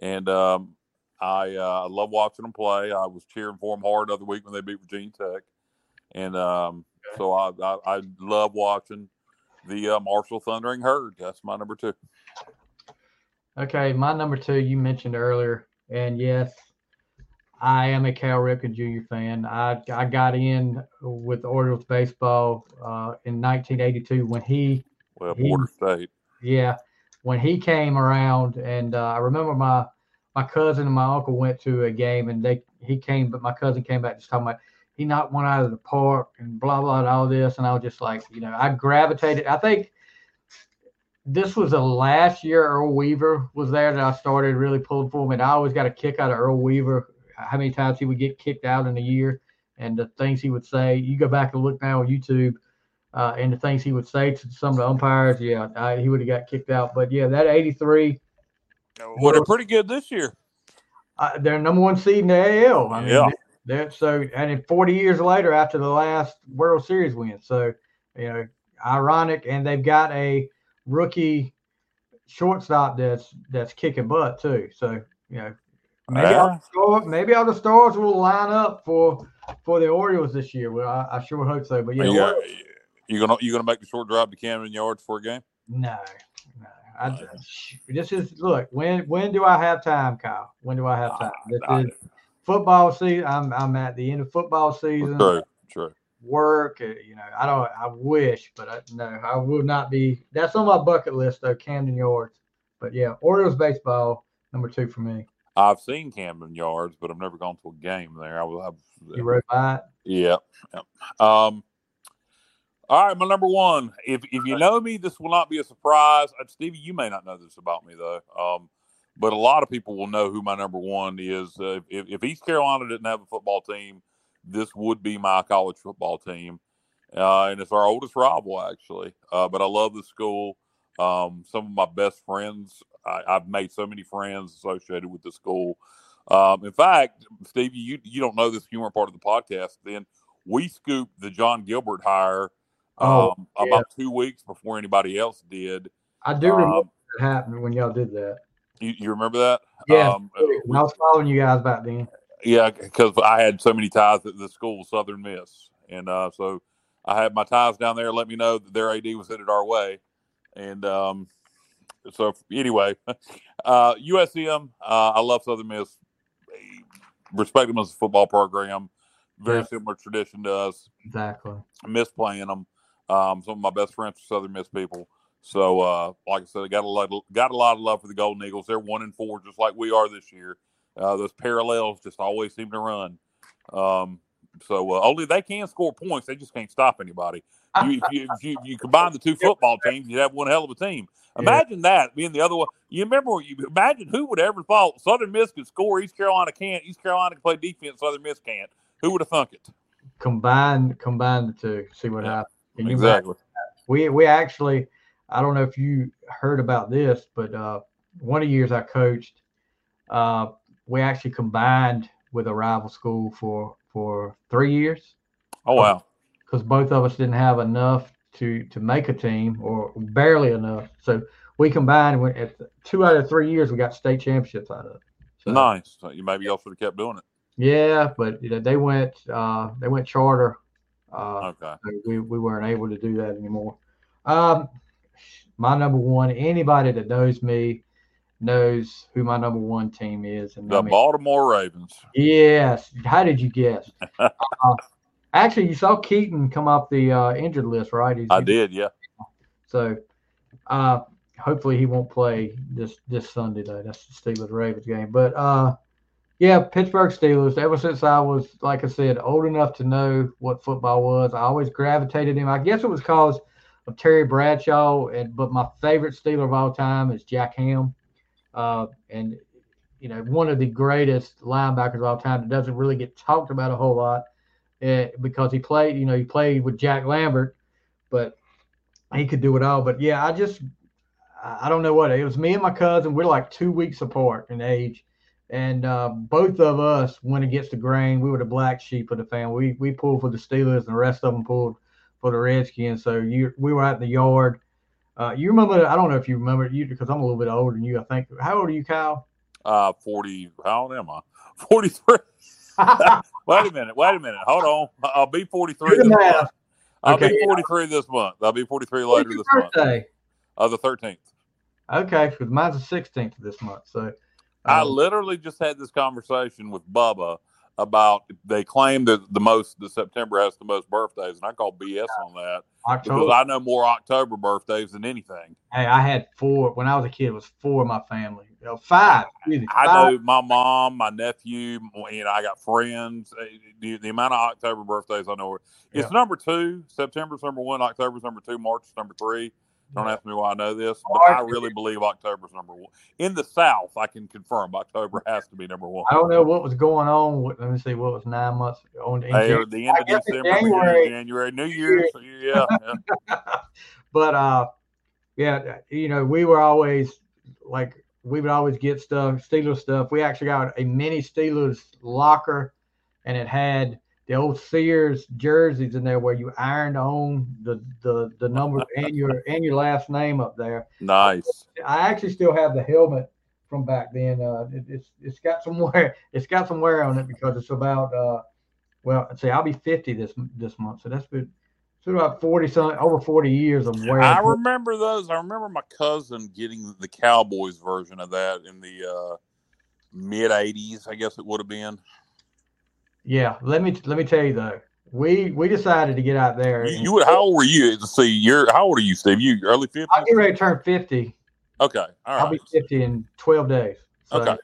A: and um, I uh, love watching them play. I was cheering for them hard the other week when they beat Virginia Tech, and um, so I, I, I love watching the uh, Marshall Thundering Herd. That's my number two.
B: okay. My number two, you mentioned earlier, and yes, I am a Cal Ripken Jr. fan. I I got in with Orioles baseball uh, in 1982 when he
A: Well,
B: He-
A: Border State.
B: Yeah, when he came around, and uh, I remember my my cousin and my uncle went to a game, and they he came, but my cousin came back just talking about he knocked one out of the park and blah blah and all this, and I was just like, you know, I gravitated. I think this was the last year Earl Weaver was there that I started really pulling for him, and I always got a kick out of Earl Weaver. How many times he would get kicked out in a year, and the things he would say. You go back and look now on YouTube uh, and the things he would say to some of the umpires, yeah, I, he would have got kicked out. But yeah, that 83,
A: Well, they're pretty good this year.
B: uh, they're number one seed in the AL. I mean,
A: Yeah.
B: they're so, and then 40 years later after the last World Series win. So, you know, ironic. And they've got a rookie shortstop that's that's kicking butt too. So, you know, maybe all
A: Yeah.
B: the stars, maybe all the stars will line up for for the Orioles this year. Well, I, I sure hope so. But yeah,
A: you,
B: Orioles-
A: you gonna you gonna make the short drive to Camden Yards for a game?
B: No, no. I, this is look. When when do I have time, Kyle? When do I have time? This
A: I-
B: is football season. I'm I'm at the end of football season.
A: True, true.
B: Work. uh, You know, I don't. I wish, but I, no, I will not be. That's on my bucket list though. Camden Yards. But yeah, Orioles baseball number two for me.
A: I've seen Camden Yards, but I've never gone to a game there. I was, I
B: You rode by it.
A: yeah, yeah. Um, all right, my number one. If if you know me, this will not be a surprise. Uh, Stevie, you may not know this about me though. Um, but a lot of people will know who my number one is. Uh, if if East Carolina didn't have a football team, this would be my college football team, uh, and it's our oldest rival actually. Uh, but I love the school. Um, some of my best friends. I, I've made so many friends associated with the school. Um, in fact, Stevie, you you don't know this. Weren't part of the podcast then. We scooped the Jon Gilbert hire
B: Oh,
A: um, about two weeks before anybody else did.
B: I do remember
A: Um,
B: that happened when y'all did that.
A: you, you remember that?
B: Yeah,
A: Um, uh,
B: I was following you guys back then.
A: Yeah, because I had so many ties at the school, Southern Miss, and uh, so I had my ties down there. Let me know that their AD was headed our way, and um, so anyway, *laughs* uh, USM. Uh, I love Southern Miss. Respect them as a football program. Very similar tradition to us.
B: Exactly.
A: I miss playing them. Um, some of my best friends are Southern Miss people. So, uh, like I said, I got a lot, got a lot of love for the Golden Eagles. They're one and four, just like we are this year. Uh, those parallels just always seem to run. Um, so uh, only they can score points. They just can't stop anybody. You, if, you, if you you combine the two football teams, you'd have one hell of a team. Imagine that being the other one. You remember? You imagine who would ever thought Southern Miss could score, East Carolina can't. East Carolina can play defense, Southern Miss can't. Who would have thunk it?
B: Combine combine the two, see what
A: Yeah,
B: happens. You
A: Exactly.
B: we we actually i don't know if you heard about this but uh one of the years i coached uh we actually combined with a rival school for for three years
A: Oh wow.
B: Because both of us didn't have enough to to make a team or barely enough so we combined went at two out of three years we got state championships out of it so,
A: Nice. So you maybe y'all should have kept doing it.
B: yeah but you know, they went uh they went charter uh
A: Okay.
B: so we, we weren't able to do that anymore. Um, my number one, anybody that knows me knows who my number one team is. And
A: The
B: I mean,
A: Baltimore Ravens.
B: yes, how did you guess? *laughs* uh, actually, you saw Keaton come off the uh, injured list, right? He's-
A: I did. Yeah.
B: So, uh, hopefully he won't play this this Sunday though. That's the Steelers Ravens game. But uh, yeah, Pittsburgh Steelers. Ever since I was, like I said, old enough to know what football was, I always gravitated him. I guess it was cause of Terry Bradshaw, and but my favorite Steeler of all time is Jack Ham, uh, and you know one of the greatest linebackers of all time that doesn't really get talked about a whole lot uh, because he played. You know, he played with Jack Lambert, but he could do it all. But yeah, I just I I don't know what it was. Me and my cousin, we're like two weeks apart in age, and uh, both of us went against the grain. We were the black sheep of the family. We we pulled for the Steelers, and the rest of them pulled for the Redskins. So you we were out in the yard. Uh, you remember? I don't know if you remember you because I'm a little bit older than you. I think. How old are you, Kyle?
A: Uh, forty. How old am I? *laughs* Forty-three. *laughs* Wait a minute. Wait a minute. Hold on. I'll be forty-three this
B: math.
A: month. I'll
B: Okay.
A: be forty-three this month. I'll be forty-three later
B: your
A: this month.
B: birthday?
A: Uh, the thirteenth.
B: Okay, because mine's the 16th of this month. So
A: I
B: um,
A: literally just had this conversation with Bubba about they claim that the most the September has the most birthdays, and I call BS on that because I know more October birthdays than anything.
B: Hey, I had four when I was a kid. It was four of my family. You know, five. me,
A: I
B: five.
A: know my mom, my nephew. You know, I got friends. Uh, The, the amount of October birthdays I know, it's
B: Yeah.
A: number two. September's number one. October's number two. March's number three. Don't ask me why I know this, but I really believe October's number one. In the South, I can confirm October *laughs* has to be number one.
B: I don't know what was going on. Let me see. What was nine months on? in
A: Hey, the end
B: I
A: of December,
B: January-
A: January, New Year's. Yeah, yeah. *laughs*
B: but uh, yeah, you know, we were always like we would always get stuff, Steelers stuff. We actually got a mini Steelers locker, and it had the old Sears jerseys in there where you ironed on the the the number *laughs* and your and your last name up there.
A: nice.
B: I actually still have the helmet from back then. Uh, it, it's it's got some wear. *laughs* It's got some wear on it because it's about uh, well, say I'll be fifty this this month, so that's been it's about forty some over forty years of wear.
A: I remember those. I remember my cousin getting the Cowboys version of that in the uh, mid '80s. I guess it would have been.
B: Yeah, let me let me tell you though, we we decided to get out there.
A: You, you would. How old were you? See. You're how old are you, Steve? You early fifty?
B: I'll get ready to turn fifty.
A: Okay. All
B: I'll be fifty in twelve days. So,
A: Okay.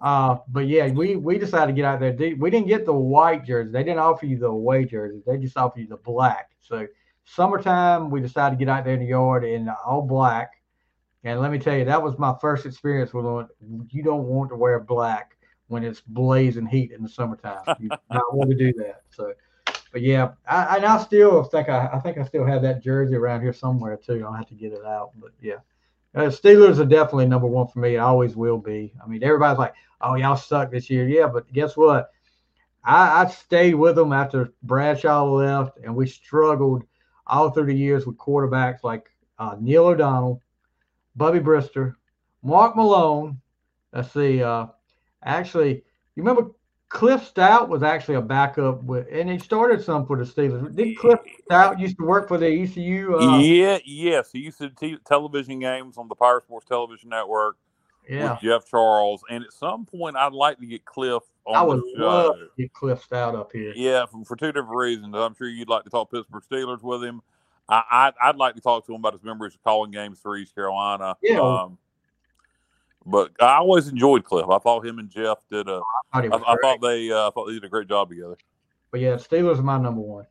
B: Uh, but yeah, we we decided to get out there. We didn't get the white jersey. They didn't offer you the away jersey. They just offer you the black. So summertime, we decided to get out there in the yard in all black. And let me tell you, that was my first experience with it. You don't want to wear black when it's blazing heat in the summertime. You *laughs* not want to do that. So, but yeah, I, and I still think I, I think I still have that jersey around here somewhere too. I'll have to get it out. But yeah, uh, Steelers are definitely number one for me. It always will be. I mean, everybody's like, "Oh, y'all suck this year." Yeah, but guess what? I, I stayed with them after Bradshaw left, and we struggled all through the years with quarterbacks like uh, Neil O'Donnell, Bubby Brister, Mark Malone. Let's see. Uh, actually, you remember Cliff Stoudt was actually a backup with, and he started some for the Steelers. Did Cliff Stoudt used to work for the ECU? Uh,
A: yeah. Yes. He used to t- television games on the Power Sports Television Network
B: yeah.
A: with Jeff Charles. And at some point, I'd like to get Cliff on
B: I would love to get Cliff Stoudt up here.
A: Yeah, for, for two different reasons. I'm sure you'd like to talk Pittsburgh Steelers with him. I, I'd, I'd like to talk to him about his memories of calling games for East Carolina.
B: Yeah.
A: Um, but I always enjoyed Cliff. I thought him and Jeff did a.
B: I thought
A: I, I thought they. Uh, I thought they did a great job together.
B: But yeah, Steelers are my number one.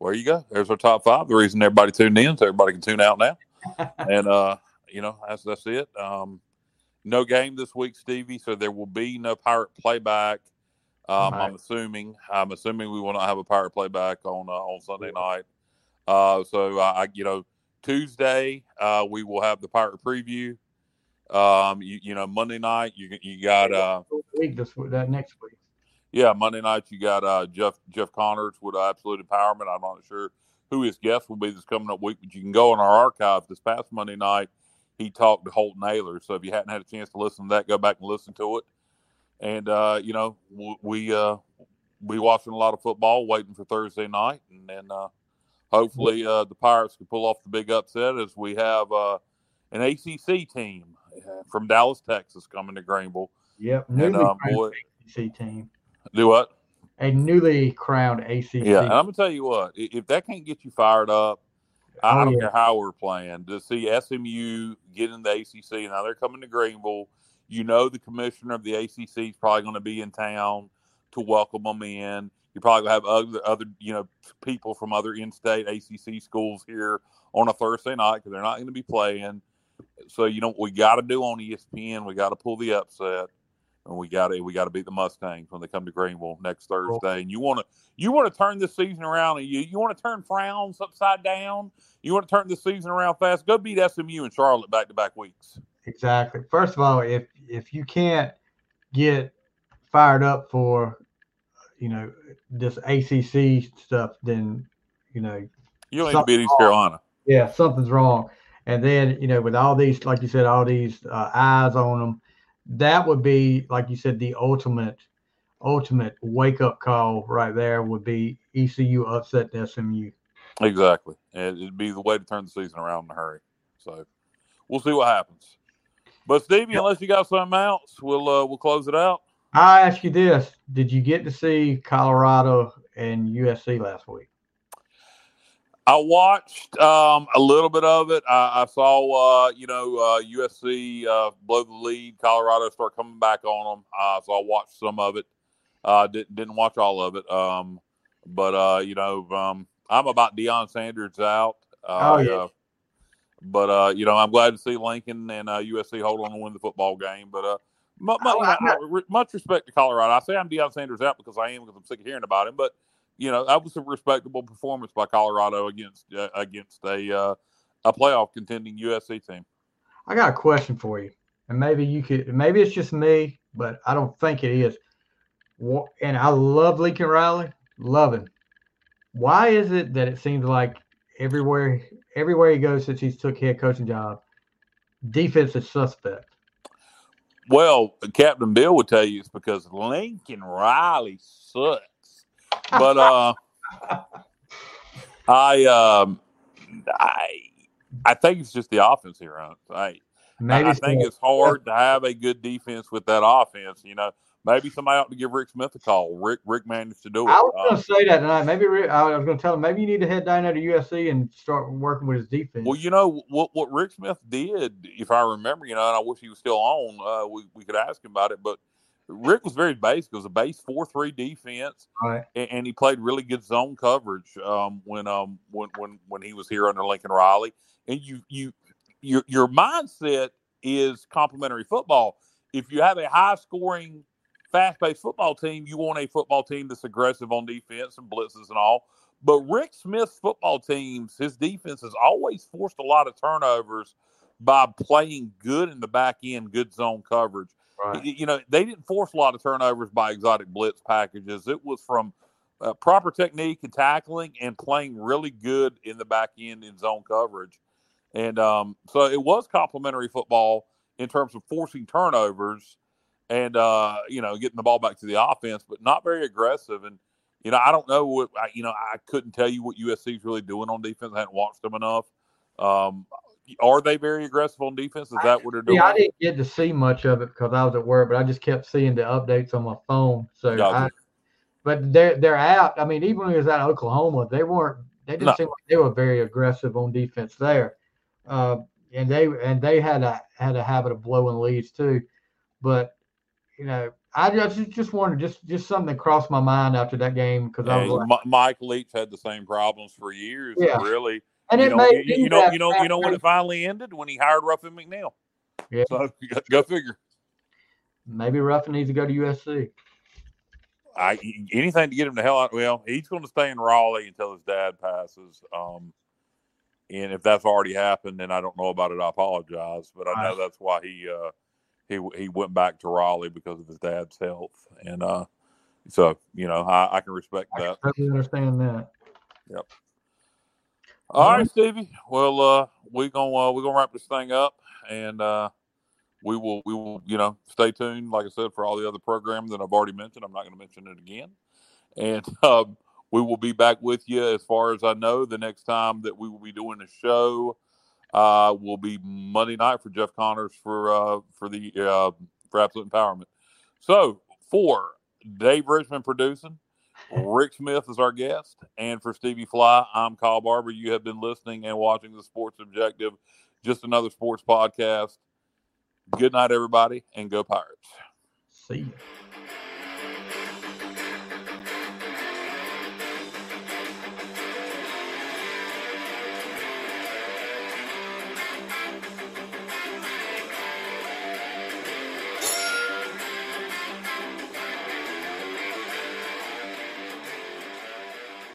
A: There you go. There's our top five. The reason everybody tuned in, so everybody can tune out now. *laughs* and uh, you know, that's that's it. Um, no game this week, Stevie. So there will be no pirate playback. Um,
B: Right.
A: I'm assuming. I'm assuming we will not have a pirate playback on uh, on Sunday night. Uh, so I, you know, Tuesday uh, we will have the pirate preview. Um, you, you know, Monday night you you got uh,
B: Week this that next week.
A: yeah, Monday night you got uh, Jeff Jeff Connors with Absolute Empowerment. I'm not sure who his guest will be this coming up week, but you can go in our archive this past Monday night. He talked to Holt Naylor. So if you hadn't had a chance to listen to that, go back and listen to it. And uh, you know, we uh, we watching a lot of football, waiting for Thursday night, and then uh, hopefully uh, the Pirates can pull off the big upset as we have uh, an ACC team *laughs* from Dallas, Texas, coming to Greenville.
B: Yep.
A: And
B: Newly
A: uh,
B: crowned
A: boy,
B: ACC team.
A: do what?
B: A newly crowned ACC.
A: Yeah, and I'm gonna tell you what, if that can't get you fired up, I, I
B: Oh,
A: don't
B: yeah.
A: care how we're playing to see SMU get in the ACC. Now they're coming to Greenville. You know the commissioner of the ACC is probably going to be in town to welcome them in. You probably gonna have other other you know people from other in-state ACC schools here on a Thursday night because they're not going to be playing. So you know what we got to do on ESPN. We got to pull the upset, and we got to we got to beat the Mustangs when they come to Greenville next Thursday. And you want to you want to turn this season around, and you you want to turn frowns upside down. You want to turn this season around fast. Go beat SMU and Charlotte back to back weeks.
B: Exactly. First of all, if if you can't get fired up for, you know, this ACC stuff, then you know,
A: You don't need to
B: Something
A: beat East Carolina.
B: yeah, something's wrong. And then you know, with all these, like you said, all these uh, eyes on them, that would be, like you said, the ultimate, ultimate wake up call right there would be ECU upset SMU.
A: Exactly. And it'd be the way to turn the season around in a hurry. So we'll see what happens. But Stevie, unless you got something else, we'll uh, we'll close it out.
B: I ask you this: Did you get to see Colorado and USC last week?
A: I watched um, a little bit of it. I, I saw, uh, you know, uh, USC uh, blow the lead. Colorado start coming back on them. Uh, so I watched some of it. Uh, didn't didn't watch all of it. Um, but uh, you know, um, I'm about Deion Sanders out. Uh,
B: Oh, yeah.
A: uh, but uh, you know, I'm glad to see Lincoln and uh, USC hold on to win the football game. But uh, mu- mu-
B: Oh,
A: you know,
B: I'm not-
A: much respect to Colorado. I say I'm Deion Sanders out because I am because I'm sick of hearing about him. But you know, that was a respectable performance by Colorado against uh, against a uh, a playoff contending USC team.
B: I got a question for you, and maybe you could. Maybe it's just me, but I don't think it is. And I love Lincoln Riley, love him. Why is it that it seems like everywhere, everywhere he goes since he's took head coaching job, defense is suspect?
A: Well, Captain Bill would tell you it's because Lincoln Riley sucks. But uh, I um, I I think it's just the offense here. Huh? I
B: Maybe
A: I think
B: so.
A: it's hard to have a good defense with that offense. You know, maybe somebody ought to give Rick Smith a call. Rick Rick managed to do it.
B: I was
A: Uh,
B: going to say that tonight. Maybe Rick- I was going to tell him maybe you need to head down there to USC and start working with his defense.
A: Well, you know what what Rick Smith did, if I remember, you know, and I wish he was still on. Uh, we we could ask him about it, but Rick was very basic. It was a base four three defense,
B: right.
A: and, and he played really good zone coverage um, when um when when when he was here under Lincoln Riley. And you you your your mindset is complementary football. If you have a high scoring, fast paced football team, you want a football team that's aggressive on defense and blitzes and all. But Rick Smith's football teams, his defense has always forced a lot of turnovers by playing good in the back end, good zone coverage.
B: Right.
A: You know, they didn't force a lot of turnovers by exotic blitz packages. It was from uh, proper technique and tackling and playing really good in the back end in zone coverage. And um, so it was complementary football in terms of forcing turnovers and, uh, you know, getting the ball back to the offense, but not very aggressive. And, you know, I don't know what, I, you know, I couldn't tell you what USC is really doing on defense. I hadn't watched them enough. Um, are they very aggressive on defense? Is that what they're doing?
B: Yeah, I didn't get to see much of it because I was at work, but I just kept seeing the updates on my phone. So,
A: Gotcha.
B: I, but they're they're out. I mean, even when he was at Oklahoma, they weren't. They didn't
A: No.
B: seem like they were very aggressive on defense there, uh, and they and they had a had a habit of blowing leads too. But you know, I just just wanted just just something that crossed my mind after that game because I was like,
A: Mike Leach had the same problems for years.
B: Yeah.
A: Really,
B: and
A: you
B: it
A: know,
B: made
A: you, you know, you know, you know when it finally ended when he hired Ruffin McNeill.
B: Yeah.
A: So *laughs* you got to go figure.
B: maybe Ruffin needs to go to USC.
A: I anything to get him the hell out. Well, he's going to stay in Raleigh until his dad passes. Um, and if that's already happened, then I don't know about it. I apologize, but I know that's why he uh, he he went back to Raleigh because of his dad's health, and uh, so you know I, I can respect
B: I
A: that.
B: I totally understand that.
A: All right, Stevie. Well, uh, we gonna uh, we gonna wrap this thing up, and uh, we will we will you know stay tuned. Like I said, for all the other programs that I've already mentioned, I'm not going to mention it again, and *laughs* um, we will be back with you as far as I know. The next time that we will be doing a show uh, will be Monday night for Jeff Connors for uh, for the uh, for Absolute Empowerment. So for Dave Richmond producing. Rick Smith is our guest. And for Stevie Flythe, I'm Kyle Barber. You have been listening and watching the Sports Objective, just another sports podcast. Good night, everybody, and go Pirates.
B: See ya.